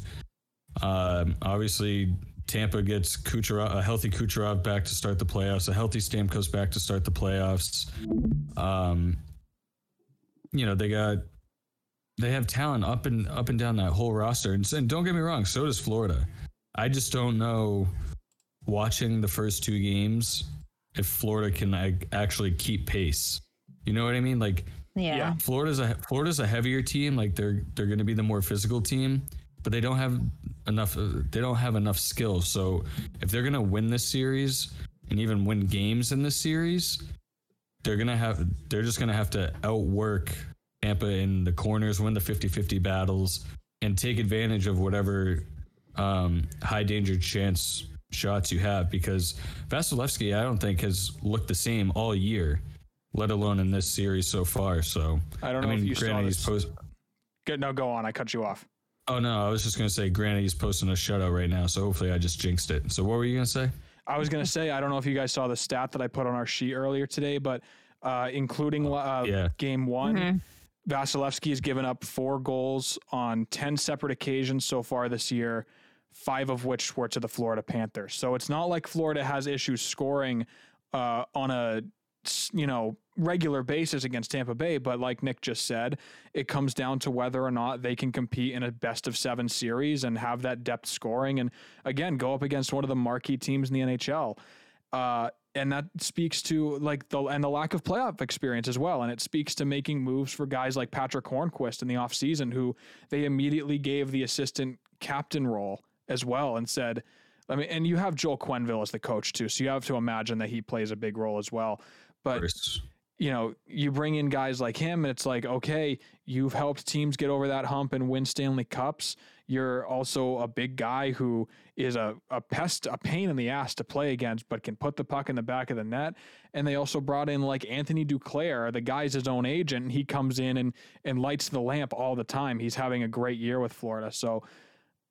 Um, obviously, Tampa gets Kucherov, a healthy Kucherov back to start the playoffs, a healthy Stamkos back to start the playoffs. Um, you know, they got they have talent up and up and down that whole roster. And, and don't get me wrong, so does Florida. I just don't know watching the first two games if Florida can like, actually keep pace. You know what I mean? Like yeah. Yeah. Florida's a Florida's a heavier team. Like they're they're going to be the more physical team, but they don't have enough. uh, They don't have enough skill. So if they're going to win this series and even win games in this series, they're gonna have. They're just going to have to outwork Tampa in the corners, win the 50-50 battles, and take advantage of whatever um, high danger chance shots you have. Because Vasilevskiy, I don't think has looked the same all year let alone in this series so far. So I don't know if you saw granted, this. post. Good. No, go on. I cut you off. Oh no, I was just gonna say, granted, he's posting a shutout right now, so hopefully I just jinxed it. So what were you gonna say? I was going to say, I don't know if you guys saw the stat that I put on our sheet earlier today, but uh, including uh, Yeah. game one. Vasilevskiy has given up four goals on 10 separate occasions so far this year, five of which were to the Florida Panthers. So it's not like Florida has issues scoring uh, on a, you know regular basis against Tampa Bay, but like Nick just said, it comes down to whether or not they can compete in a best of 7 series and have that depth scoring and again go up against one of the marquee teams in the NHL. Uh, and that speaks to like the and the lack of playoff experience as well and it speaks to making moves for guys like Patric Hornqvist in the offseason who they immediately gave the assistant captain role as well and said I mean and you have Joel Quenneville as the coach too so you have to imagine that he plays a big role as well but First. You know, you bring in guys like him, and it's like, okay, you've helped teams get over that hump and win Stanley Cups. You're also a big guy who is a, a pest, a pain in the ass to play against, but can put the puck in the back of the net. And they also brought in like Anthony Duclair, the guy's his own agent, he comes in and and lights the lamp all the time. He's having a great year with Florida. So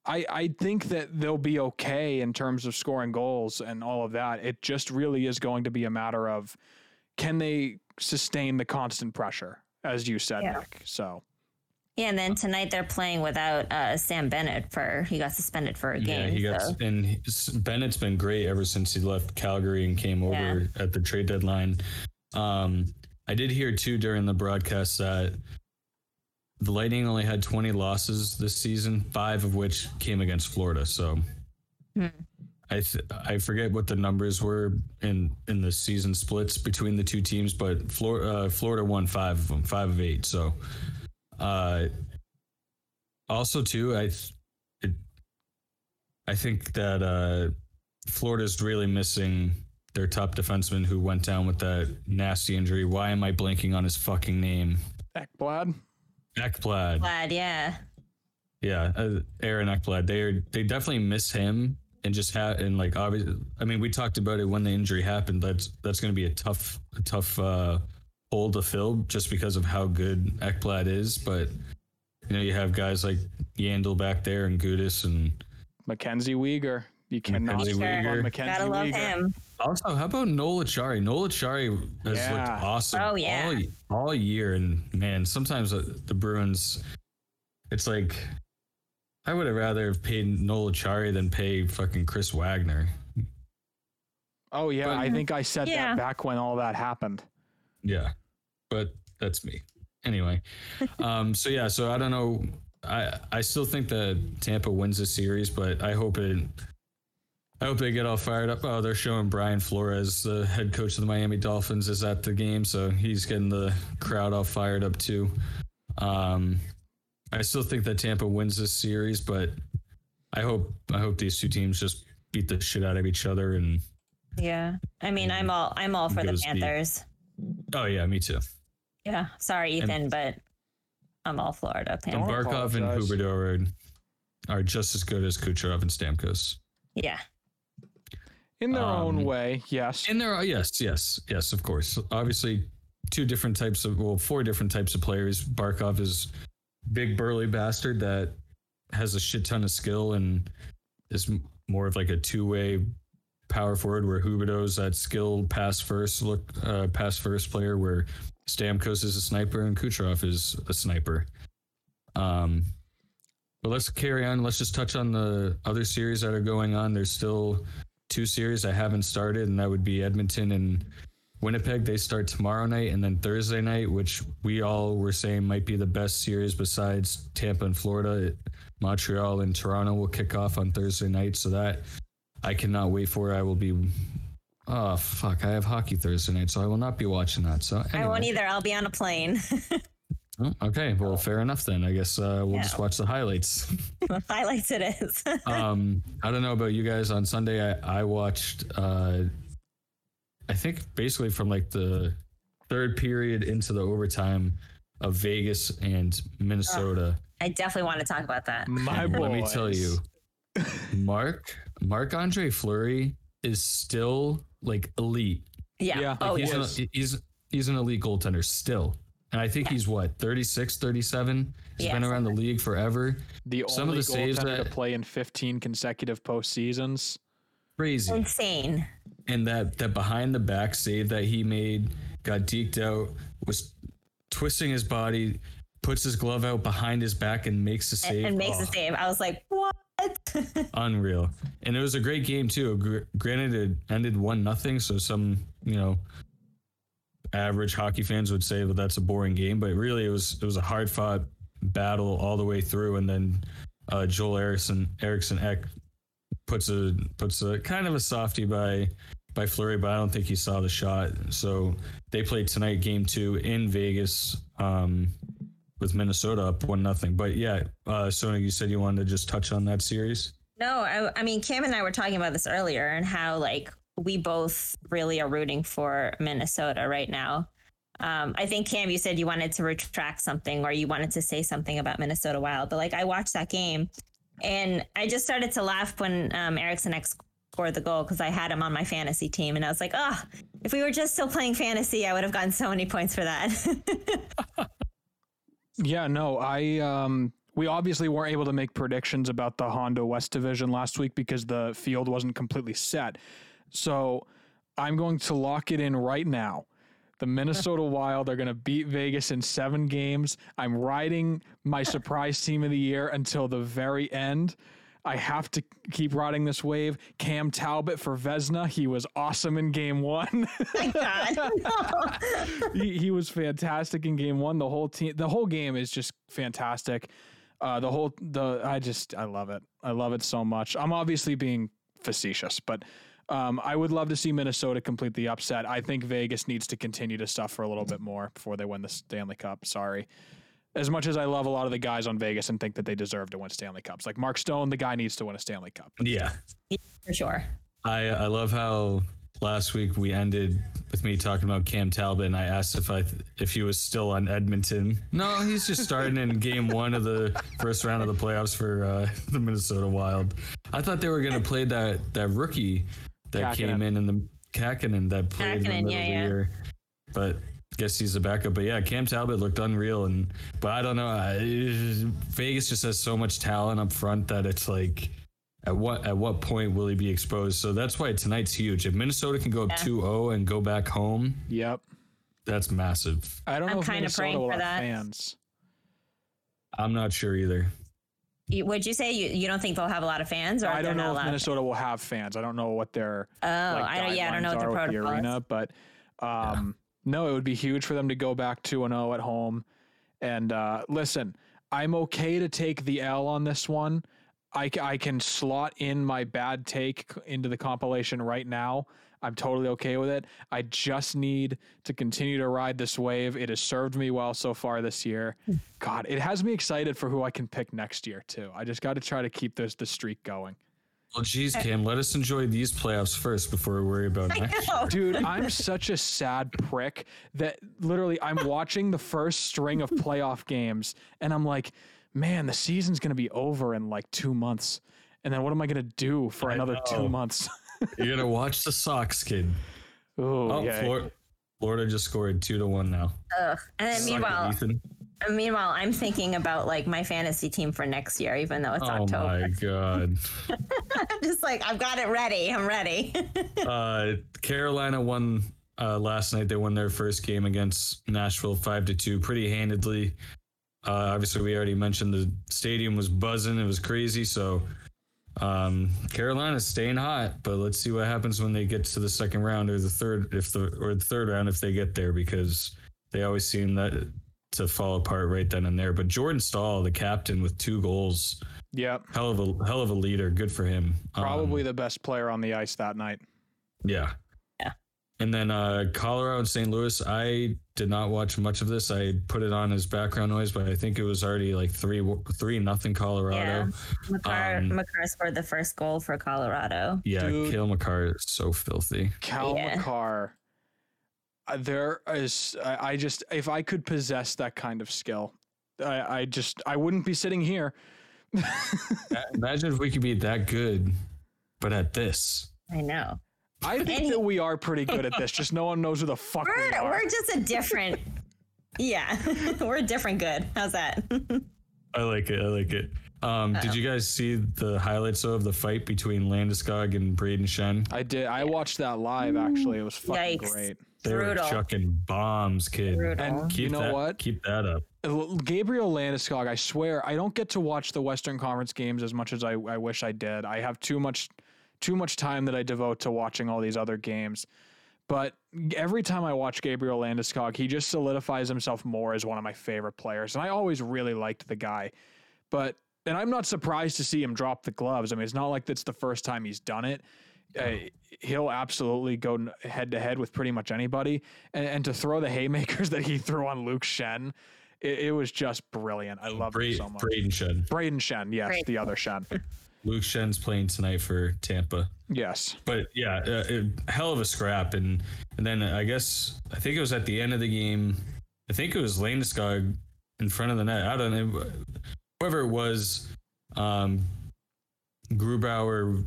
I, I think that they'll be okay in terms of scoring goals and all of that. It just really is going to be a matter of can they sustain the constant pressure, as you said, Yeah. Nick. So Yeah, and then tonight they're playing without uh, Sam Bennett for he got suspended for a game. Yeah, he got so. and he- Bennett's been great ever since he left Calgary and came over at the trade deadline. Um, I did hear too during the broadcast that the Lightning only had 20 losses this season, five of which came against Florida. So I th- I forget what the numbers were in in the season splits between the two teams, but Florida uh, Florida won five of them, five of eight. So, uh, also too, I th- it, I think that uh, Florida's really missing their top defenseman who went down with that nasty injury. Why am I blanking on his fucking name? Ekblad, Ekblad. Glad, yeah. Yeah, uh, Aaron Ekblad. They are they definitely miss him and just have and like obviously. I mean, we talked about it when the injury happened. That's that's going to be a tough a tough uh, hole to fill just because of how good Ekblad is. But you know, you have guys like Yandle back there and Gudas and Mackenzie Weegar. You cannot Mackenzie sleep on Weegar. Mackenzie Gotta love Weegar. him. Also, how about Noel Acciari? Noel Acciari has Yeah. looked awesome Oh, yeah. all, all year. And man, sometimes uh, the Bruins, it's like, I would have rather have paid Noel Acciari than pay fucking Chris Wagner. Oh yeah, But- I think I said Yeah. that back when all that happened. Yeah, but that's me. Anyway, um, so yeah, so I don't know. I I still think that Tampa wins this series, but I hope it. I hope they get all fired up. Oh, they're showing Brian Flores, the head coach of the Miami Dolphins, is at the game, so he's getting the crowd all fired up too. Um, I still think that Tampa wins this series, but I hope I hope these two teams just beat the shit out of each other. And Yeah. I mean, I'm all I'm all for the Goes deep. Panthers. oh yeah, me too. Yeah. Sorry, Ethan, but I'm all Florida Don't Panthers. Barkov and apologize. Huberdeau are, are just as good as Kucherov and Stamkos. Yeah. In their own Um, way, yes. In their are yes, yes, yes, of course. Obviously, two different types of well, four different types of players. Barkov is big burly bastard that has a shit ton of skill and is more of like a two way power forward. Where Huberdeau's that skill pass first look uh, pass first player. Where Stamkos is a sniper and Kucherov is a sniper. Um, but let's carry on. Let's just touch on the other series that are going on. There's still two series I haven't started, and that would be Edmonton and Winnipeg. They start tomorrow night and then Thursday night, which we all were saying might be the best series besides Tampa and Florida. Montreal and Toronto will kick off on Thursday night, so that I cannot wait for. I will be. Oh fuck! I have hockey Thursday night, so I will not be watching that. So I won't either. I'll be on a plane. Oh, okay, well, fair enough then. I guess uh, we'll Yeah. just watch the highlights. Highlights it is. um, I don't know about you guys. On Sunday, I, I watched. Uh, I think basically from like the third period into the overtime of Vegas and Minnesota. I definitely want to talk about that. My And boys. Let me tell you, Mark Marc-Andre Fleury is still like elite. Yeah. Yeah. oh, he's, yeah. an, he's he's an elite goaltender still. And I think he's what 36, 37. He's Yeah, been around the league forever. The Some of only the saves goaltender to that- play in 15 consecutive postseasons. Crazy. Insane. And that that behind the back save that he made got deked out, was twisting his body, puts his glove out behind his back and makes the save. and makes Oh, a save. I was like, what? Unreal. And it was a great game too. Granted, it ended one nothing, so some you know average hockey fans would say that that's a boring game, but really it was it was a hard fought battle all the way through. And then uh, Joel Eriksson Eriksson Ek puts a puts a kind of a softie by by Fleury, but I don't think he saw the shot. So they played tonight, game two in Vegas. Um, with Minnesota up one nothing, but yeah, uh, Sona, you said you wanted to just touch on that series. No, I, I mean, Cam and I were talking about this earlier and how like we both really are rooting for Minnesota right now. Um, I think Cam, you said you wanted to retract something or you wanted to say something about Minnesota Wild, but like I watched that game and I just started to laugh when um, Erickson X scored the goal because I had him on my fantasy team and I was like, oh, if we were just still playing fantasy, I would have gotten so many points for that. Yeah, no, I um we obviously weren't able to make predictions about the Honda West Division last week because the field wasn't completely set. So I'm going to lock it in right now. The Minnesota Wild are going to beat Vegas in seven games. I'm riding my surprise team of the year until the very end. I have to keep riding this wave. Cam Talbot for Vezina. He was awesome in game one. Thank God. he, he was fantastic in game one. The whole team, the whole game is just fantastic. Uh, the whole, the I just, I love it. I love it so much. I'm obviously being facetious, but um, I would love to see Minnesota complete the upset. I think Vegas needs to continue to suffer a little bit more before they win the Stanley Cup. Sorry. As much as I love a lot of the guys on Vegas and think that they deserve to win Stanley Cups, like Mark Stone, the guy needs to win a Stanley Cup. Yeah, for sure. I I love how last week we ended with me talking about Cam Talbot, and I asked if I if he was still on Edmonton. No, he's just starting in Game One of the first round of the playoffs for uh, the Minnesota Wild. I thought they were going to play that that rookie that came in in the Kahkonen that played in the middle yeah, of the yeah. year, but. Guess he's the backup, but yeah, Cam Talbot looked unreal, and but I don't know. I, Vegas just has so much talent up front that it's like, at what at what point will he be exposed? So that's why tonight's huge. If Minnesota can go up 2-0 and go back home, Yep. that's massive. I don't I'm know if kinda Minnesota praying will for have that. fans. I'm not sure either. Would you say you, you don't think they'll have a lot of fans, or I don't know if allowed? Minnesota will have fans. I don't know what their Oh, like, I don't. Yeah, I don't know what guidelines the are with the arena, is. but um, no, it would be huge for them to go back two and zero at home. And uh, listen, I'm okay to take the L on this one. I, I can slot in my bad take into the compilation right now. I'm totally okay with it. I just need to continue to ride this wave. It has served me well so far this year. God, it has me excited for who I can pick next year too. I just got to try to keep this the streak going. Well, geez, eh. Cam, let us enjoy these playoffs first before we worry about next. No. Dude, I'm such a sad prick that literally I'm watching the first string of playoff games and I'm like, man, the season's going to be over in like two months. And then what am I going to do for I another know. two months? You're gonna watch the Sox, kid. Ooh, Oh, yeah. Flor- Florida just scored two to one now. Ugh. And then Suck it, meanwhile, Ethan. Meanwhile, I'm thinking about like my fantasy team for next year, even though it's Oh October. Oh my god. I'm just like, I've got it ready. I'm ready. uh, Carolina won uh, last night. They won their first game against Nashville five to two, pretty handedly. Uh, obviously, we already mentioned the stadium was buzzing. It was crazy. So um, Carolina's staying hot, but let's see what happens when they get to the second round or the third, if the or the third round if they get there, because they always seem that to fall apart right then and there. But Jordan Staal, the captain, with two goals, Yep. hell of a hell of a leader. Good for him. Um, Probably the best player on the ice that night. yeah. Yeah. And then uh, Colorado and St. Louis. I did not watch much of this. I put it on as background noise, but I think it was already like three three nothing Colorado. Makar, Um, Makar scored the first goal for Colorado. Yeah, Dude. Cale Makar is so filthy. Cal Yeah. Makar. Uh, There is, I, I just, if I could possess that kind of skill, I, I just, I wouldn't be sitting here. Imagine if we could be that good, but at this. I know. I think And- that we are pretty good at this. Just no one knows who the fuck we We're, we're just a different. yeah, we're a different good. How's that? I like it. I like it. Um, did you guys see the highlights of the fight between Landeskog and Brayden Schenn? I did. I watched that live. Actually, it was fucking Yikes. great. They were Brutal. chucking bombs, kid. Brutal. And Keep you know that, what? Keep that up. Uh, Gabriel Landeskog, I swear, I don't get to watch the Western Conference games as much as I, I wish I did. I have too much too much time that I devote to watching all these other games. But every time I watch Gabriel Landeskog, he just solidifies himself more as one of my favorite players. And I always really liked the guy. But and I'm not surprised to see him drop the gloves. I mean, it's not like that's the first time he's done it. Uh, he'll absolutely go head to head with pretty much anybody. And, and to throw the haymakers that he threw on Luke Schenn, it, it was just brilliant. I love Bra- it so much. Brayden Schenn. Brayden Schenn, yes, Brayden. the other Schenn. Luke Schenn's playing tonight for Tampa. Yes. But yeah, uh, it, hell of a scrap, and and then I guess I think it was at the end of the game. I think it was Landeskog in front of the net. I don't know, whoever it was. Um, Grubauer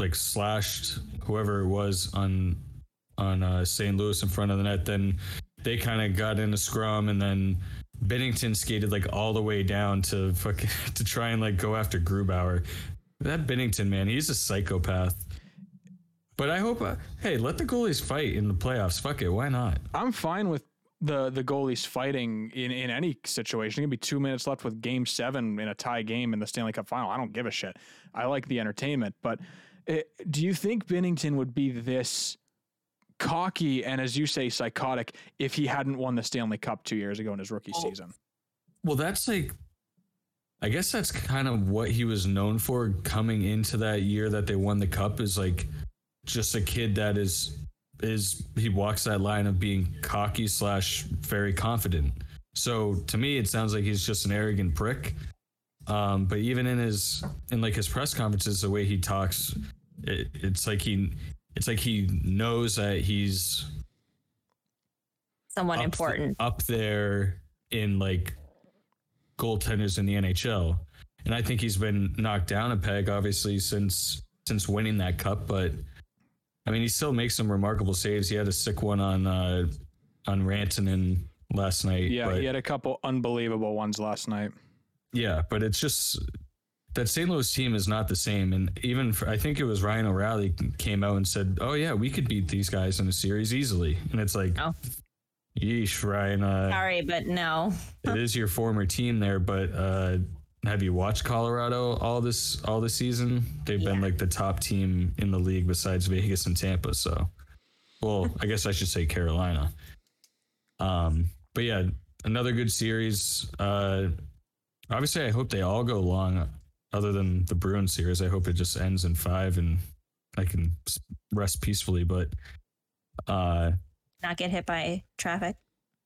like slashed whoever it was on on uh, St. Louis in front of the net. Then they kind of got in a scrum, and then Binnington skated like all the way down to fucking to try and like go after Grubauer. That Binnington man, he's a psychopath. But I hope, uh, hey, let the goalies fight in the playoffs. Fuck it, why not? I'm fine with the the goalies fighting in, in any situation. It can be two minutes left with game seven in a tie game in the Stanley Cup final. I don't give a shit. I like the entertainment. But uh do you think Binnington would be this cocky and, as you say, psychotic if he hadn't won the Stanley Cup two years ago in his rookie Oh. season? Well, that's like, I guess that's kind of what he was known for coming into that year that they won the cup is like just a kid that is is he walks that line of being cocky slash very confident. So to me, it sounds like he's just an arrogant prick. Um, but even in his in like his press conferences, the way he talks, it, it's like he it's like he knows that he's Someone up, important. up there in like goaltenders in the NHL. And I think he's been knocked down a peg, obviously, since since winning that cup. But I mean, he still makes some remarkable saves. He had a sick one on uh, on Rantanen last night. Yeah, but, he had a couple unbelievable ones last night. yeah, but it's just that St. Louis team is not the same. And even for, I think it was Ryan O'Reilly came out and said, "Oh yeah, we could beat these guys in a series easily." And it's like, Oh. yeesh, Ryan. Uh, Sorry, but no. it is your former team there, but uh, have you watched Colorado all this all this season? They've been like the top team in the league besides Vegas and Tampa. So, well, I guess I should say Carolina. Um, but yeah, another good series. Uh, obviously, I hope they all go long. Other than the Bruins series, I hope it just ends in five and I can rest peacefully. But uh, Not get hit by traffic.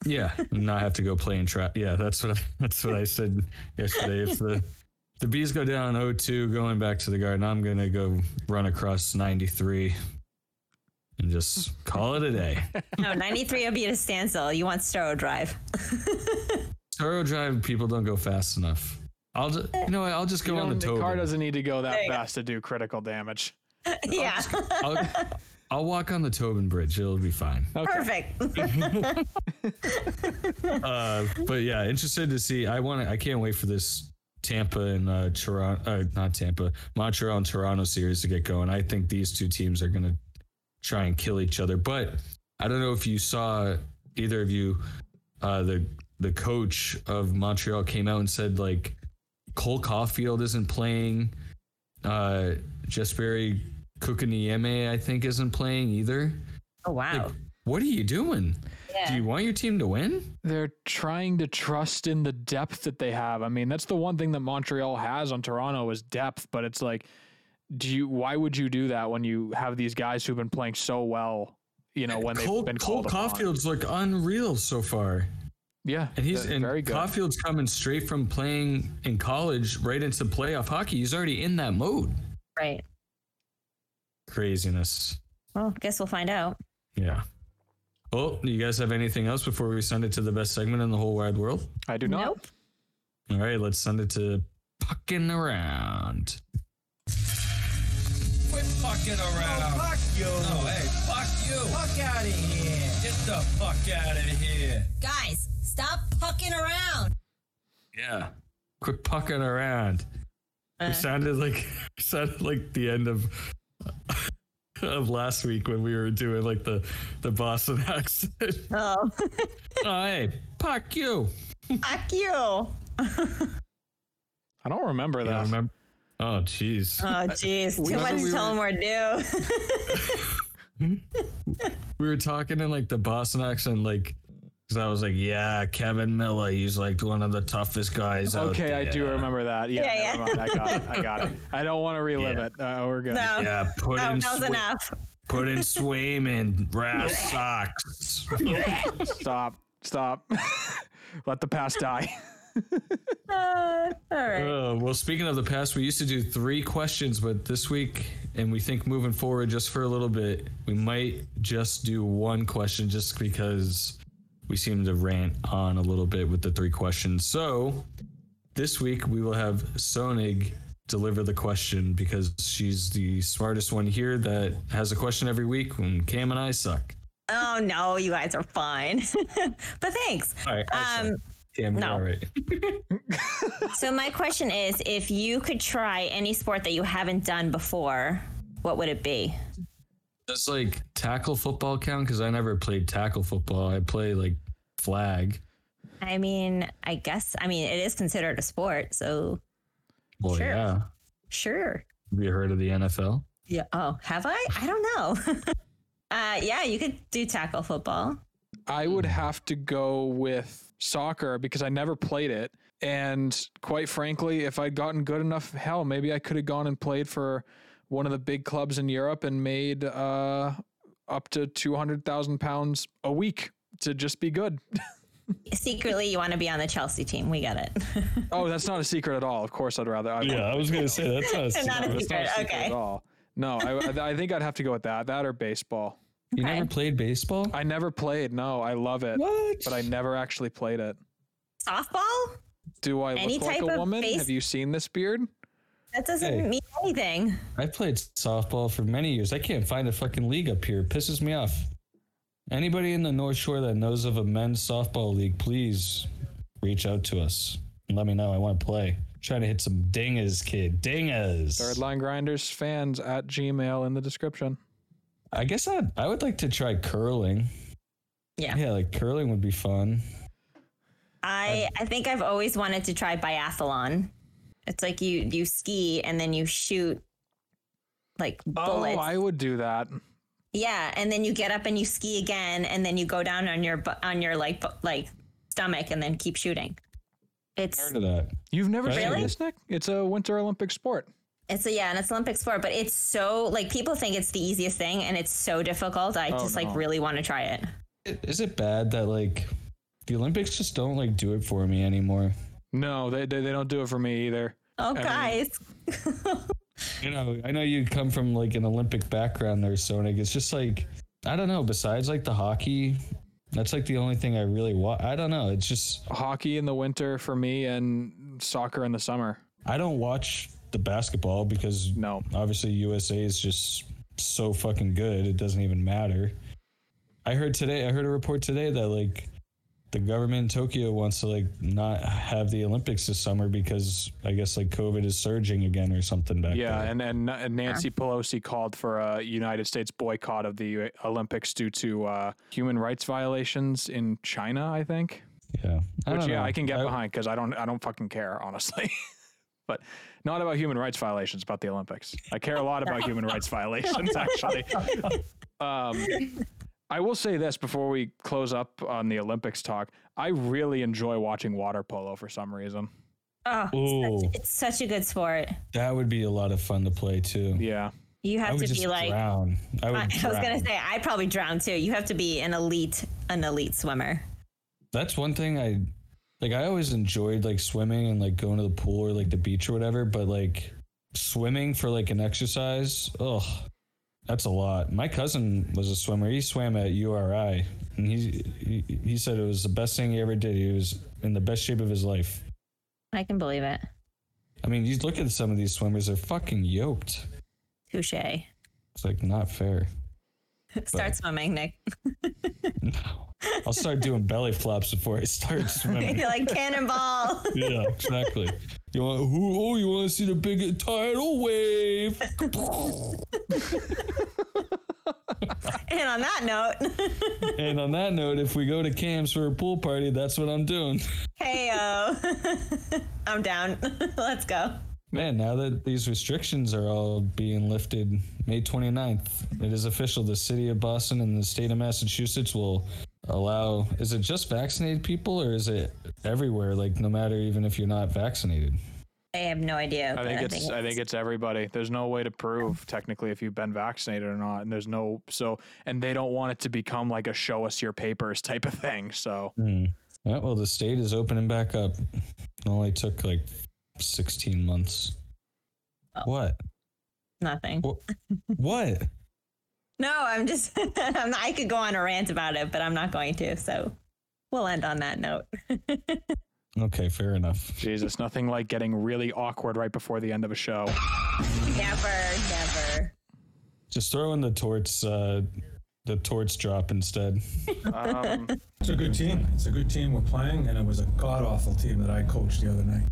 yeah, not have to go play in trap. Yeah, that's what I, that's what I said yesterday. If the the bees go down 0-2 going back to the garden, I'm gonna go run across 93 and just call it a day. No, 93 will be at a standstill. You want Storrow Drive. Toro Drive people don't go fast enough. I'll just you know what, I'll just go You on the don't- the Tobin. car doesn't need to go that There you go. fast to do critical damage. yeah. I'll, I'll walk on the Tobin Bridge. It'll be fine. Perfect. Uh, but yeah, interested to see. I want. to I can't wait for this Tampa and uh, Toronto. Uh, not Tampa, Montreal and Toronto series to get going. I think these two teams are going to try and kill each other. But I don't know if you saw either of you. Uh, the the coach of Montreal came out and said like Cole Caulfield isn't playing. Uh, Jesperi Kotkaniemi, I think, isn't playing either. Oh, wow. Like, what are you doing? Yeah. Do you want your team to win? They're trying to trust in the depth that they have. I mean, that's the one thing that Montreal has on Toronto is depth, but it's like do you why would you do that when you have these guys who've been playing so well, you know, when Cole, they've been Cole called upon? Caulfield's look unreal so far, Yeah. and he's they're and very good. Caulfield's coming straight from playing in college right into playoff hockey. He's already in that mode. Right. Craziness. Well, I guess we'll find out. Yeah. Well, do you guys have anything else before we send it to the best segment in the whole wide world? I do not. Nope. All right, let's send it to pucking around. Quit fucking around. Oh, fuck you. No, hey, fuck you. Fuck out of here. Get the fuck out of here. Guys, stop fucking around. Yeah. Quit pucking around. Uh. It sounded like sounded like the end of of last week when we were doing like the the Boston accent. Oh, oh, hey, fuck you. fuck you. I don't remember that. Yeah, remember? Oh, jeez. Oh, jeez. Too much we to tell him what do. we were talking in like the Boston accent, like, because I was like, yeah, Kevan Miller, he's like one of the toughest guys. out Okay, I do remember that. Yeah, Yeah, never mind. I got it. I got it. I don't want to relive Yeah. it. Uh, we're good. No, Yeah, put no, in that was Swa- enough. put in Swayman, brass socks. Stop. Stop. Let the past die. Uh, all right. Uh, well, speaking of the past, we used to do three questions, but this week, and we think moving forward, just for a little bit, we might just do one question, just because we seem to rant on a little bit with the three questions. So this week we will have Sonig deliver the question because she's the smartest one here that has a question every week when Cam and I suck. Oh no, you guys are fine. but thanks. All right. Um, Cam, no. all right. so my question is, if you could try any sport that you haven't done before, what would it be? Does like tackle football count? Because I never played tackle football. I play like flag. I mean, I guess. I mean, it is considered a sport, so Well, Sure. yeah. sure. Have you heard of the NFL? Yeah. Oh, have I? I don't know. uh, yeah, you could do tackle football. I would have to go with soccer because I never played it. And quite frankly, if I'd gotten good enough, hell, maybe I could have gone and played for one of the big clubs in Europe and made uh, up to 200,000 pounds a week to just be good. Secretly, you want to be on the Chelsea team. We get it. oh, that's not a secret at all. Of course, I'd rather. I, I was gonna say that's not. Not a secret. not a secret Okay. at all. No, I, I think I'd have to go with that. That or baseball. You Okay. never played baseball? I never played. No, I love it, What? but I never actually played it. Softball? Do I Any look like a of woman? base- Have you seen this beard? That doesn't Hey. mean anything. I played softball for many years. I can't find a fucking league up here. It pisses me off. Anybody in the North Shore that knows of a men's softball league, please reach out to us and let me know. I want to play. trying to hit some dingers, kid. Dingers. Third line grinders fans at Gmail in the description. I guess I I would like to try curling. Yeah. Yeah, like curling would be fun. I I think I've always wanted to try biathlon. It's like you you ski and then you shoot like oh, bullets. Oh, I would do that. yeah, and then you get up and you ski again, and then you go down on your on your like like stomach and then keep shooting. It's Heard of that? You've never Really? seen this, Nick? It's a Winter Olympic sport. it's a yeah, and it's Olympic sport, but it's so like people think it's the easiest thing, and it's so difficult. I Oh, just like really want to try it. Is it bad that like the Olympics just don't like do it for me anymore? No, they, they, they don't do it for me either. Oh, mean- guys, You know, I know you come from like an Olympic background there, Sonic. It's just like I don't know. Besides like the hockey, that's like the only thing I really want. I don't know. It's just Hockey in the winter for me and soccer in the summer. I don't watch the basketball because No. obviously USA is just so fucking good. It doesn't even matter. I heard today. I heard a report today that like the government in Tokyo wants to like not have the Olympics this summer because I guess like COVID is surging again or something back Yeah, there. and, and and Nancy Pelosi called for a United States boycott of the Olympics due to uh, human rights violations in China. I think. yeah. I Which yeah, know. I can get behind because I don't I don't fucking care honestly. but not about human rights violations, about the Olympics. I care a lot about human rights violations actually. Um, I will say this before we close up on the Olympics talk. I really enjoy watching water polo for some reason. oh, Ooh, it's such a good sport. that would be a lot of fun to play too. Yeah. You I have would to just be like. drown. I would I, I was gonna say I'd probably drown too. You have to be an elite, an elite swimmer. That's one thing I like. I always enjoyed like swimming and like going to the pool or like the beach or whatever. But like swimming for like an exercise, ugh, that's a lot. My cousin was a swimmer. He swam at URI, and he he, he said it was the best thing he ever did. He was in the best shape of his life. I can believe it. I mean, you look at some of these swimmers; they're fucking yoked. Touche. It's like not fair. Start swimming, Nick. No, I'll start doing belly flops before I start swimming. You're like cannonball. yeah, exactly. You want who? Oh, you want to see the big tidal wave? And on that note, and on that note, if we go to Cam's for a pool party, that's what I'm doing. hey I'm down. Let's go. Man, now that these restrictions are all being lifted, May 29th, it is official. The city of Boston and the state of Massachusetts will allow. Is it just vaccinated people or is it everywhere? Like, no matter even if you're not vaccinated? I have no idea. I but think it's I think it's everybody. There's no way to prove technically if you've been vaccinated or not, and there's no so and they don't want it to become like a show us your papers type of thing. So Hmm. Yeah, well, the state is opening back up. It only took like 16 months. What? nothing. Wh- what? No, I'm just. I'm not, I could go on a rant about it, but I'm not going to. So we'll end on that note. Okay, fair enough. Jesus, nothing like getting really awkward right before the end of a show. never, never. Just throw in the torts, uh, the torts drop instead. Um, It's a good team. It's a good team we're playing, and it was a god awful team that I coached the other night.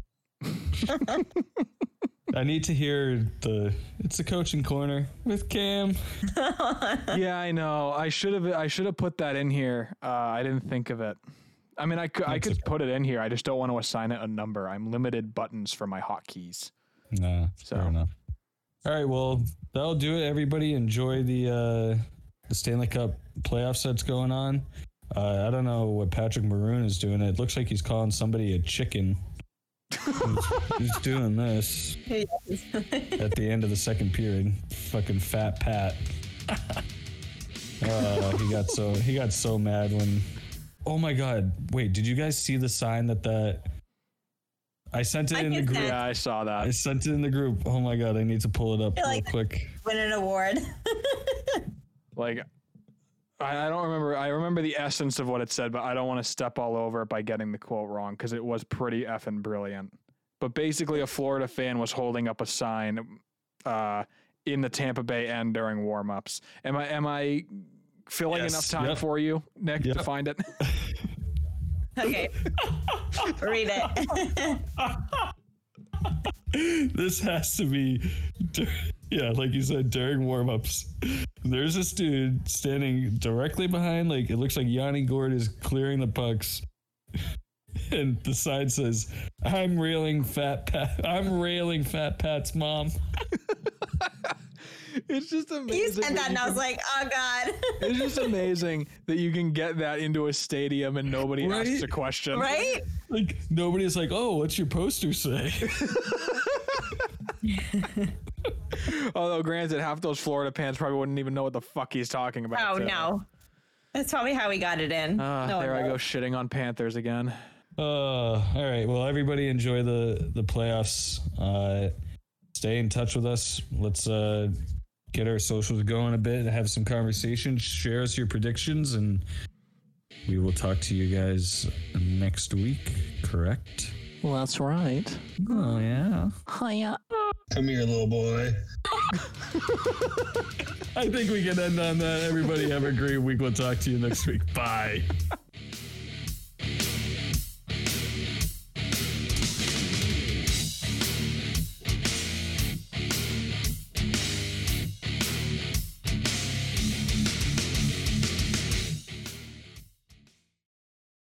I need to hear the it's a coaching corner with Cam. yeah, I know. I should have I should have put that in here. Uh, I didn't think of it. I mean, I could I could put it in here. I just don't want to assign it a number. I'm limited buttons for my hotkeys. Nah, So- fair enough. All right, well that'll do it. Everybody enjoy the uh, the Stanley Cup playoffs that's going on. Uh, I don't know what Patrick Maroon is doing. It looks like he's calling somebody a chicken. He's, he's doing this at the end of the second period. Fucking fat Pat. Uh, he got so he got so mad when. Oh my god! Wait, did you guys see the sign that that? I sent it I in the group. send- Yeah, I saw that. I sent it in the group. Oh my god, I need to pull it up feel real like- quick. Win an award. Like, I, I don't remember. I remember the essence of what it said, but I don't want to step all over it by getting the quote wrong because it was pretty effing brilliant. But basically, a Florida fan was holding up a sign uh, in the Tampa Bay end during warmups. Am I am I filling Yes, enough time yep. for you, Nick, to find it? okay. Read it. This has to be, yeah, like you said, during warmups. There's this dude standing directly behind, like it looks like Yanni Gourde is clearing the pucks, and the sign says, "I'm railing Fat Pat. I'm railing Fat Pat's mom." it's just amazing. you said that, you and I was like, oh god. it's just amazing that you can get that into a stadium and nobody Right? asks a question. right? Like nobody's like, "Oh, what's your poster say?" Although, granted, half those Florida pants probably wouldn't even know what the fuck he's talking about. Oh too. no. That's probably how he got it in. Ah, No there I go shitting on Panthers again. Uh, all right. Well, everybody enjoy the the playoffs. Uh, stay in touch with us. Let's uh get our socials going a bit, and have some conversations, share us your predictions, and we will talk to you guys next week. Correct? Well, that's right. Oh yeah. Hiya. Come here, little boy. I think we can end on that. Everybody have a great week. We'll talk to you next week. Bye.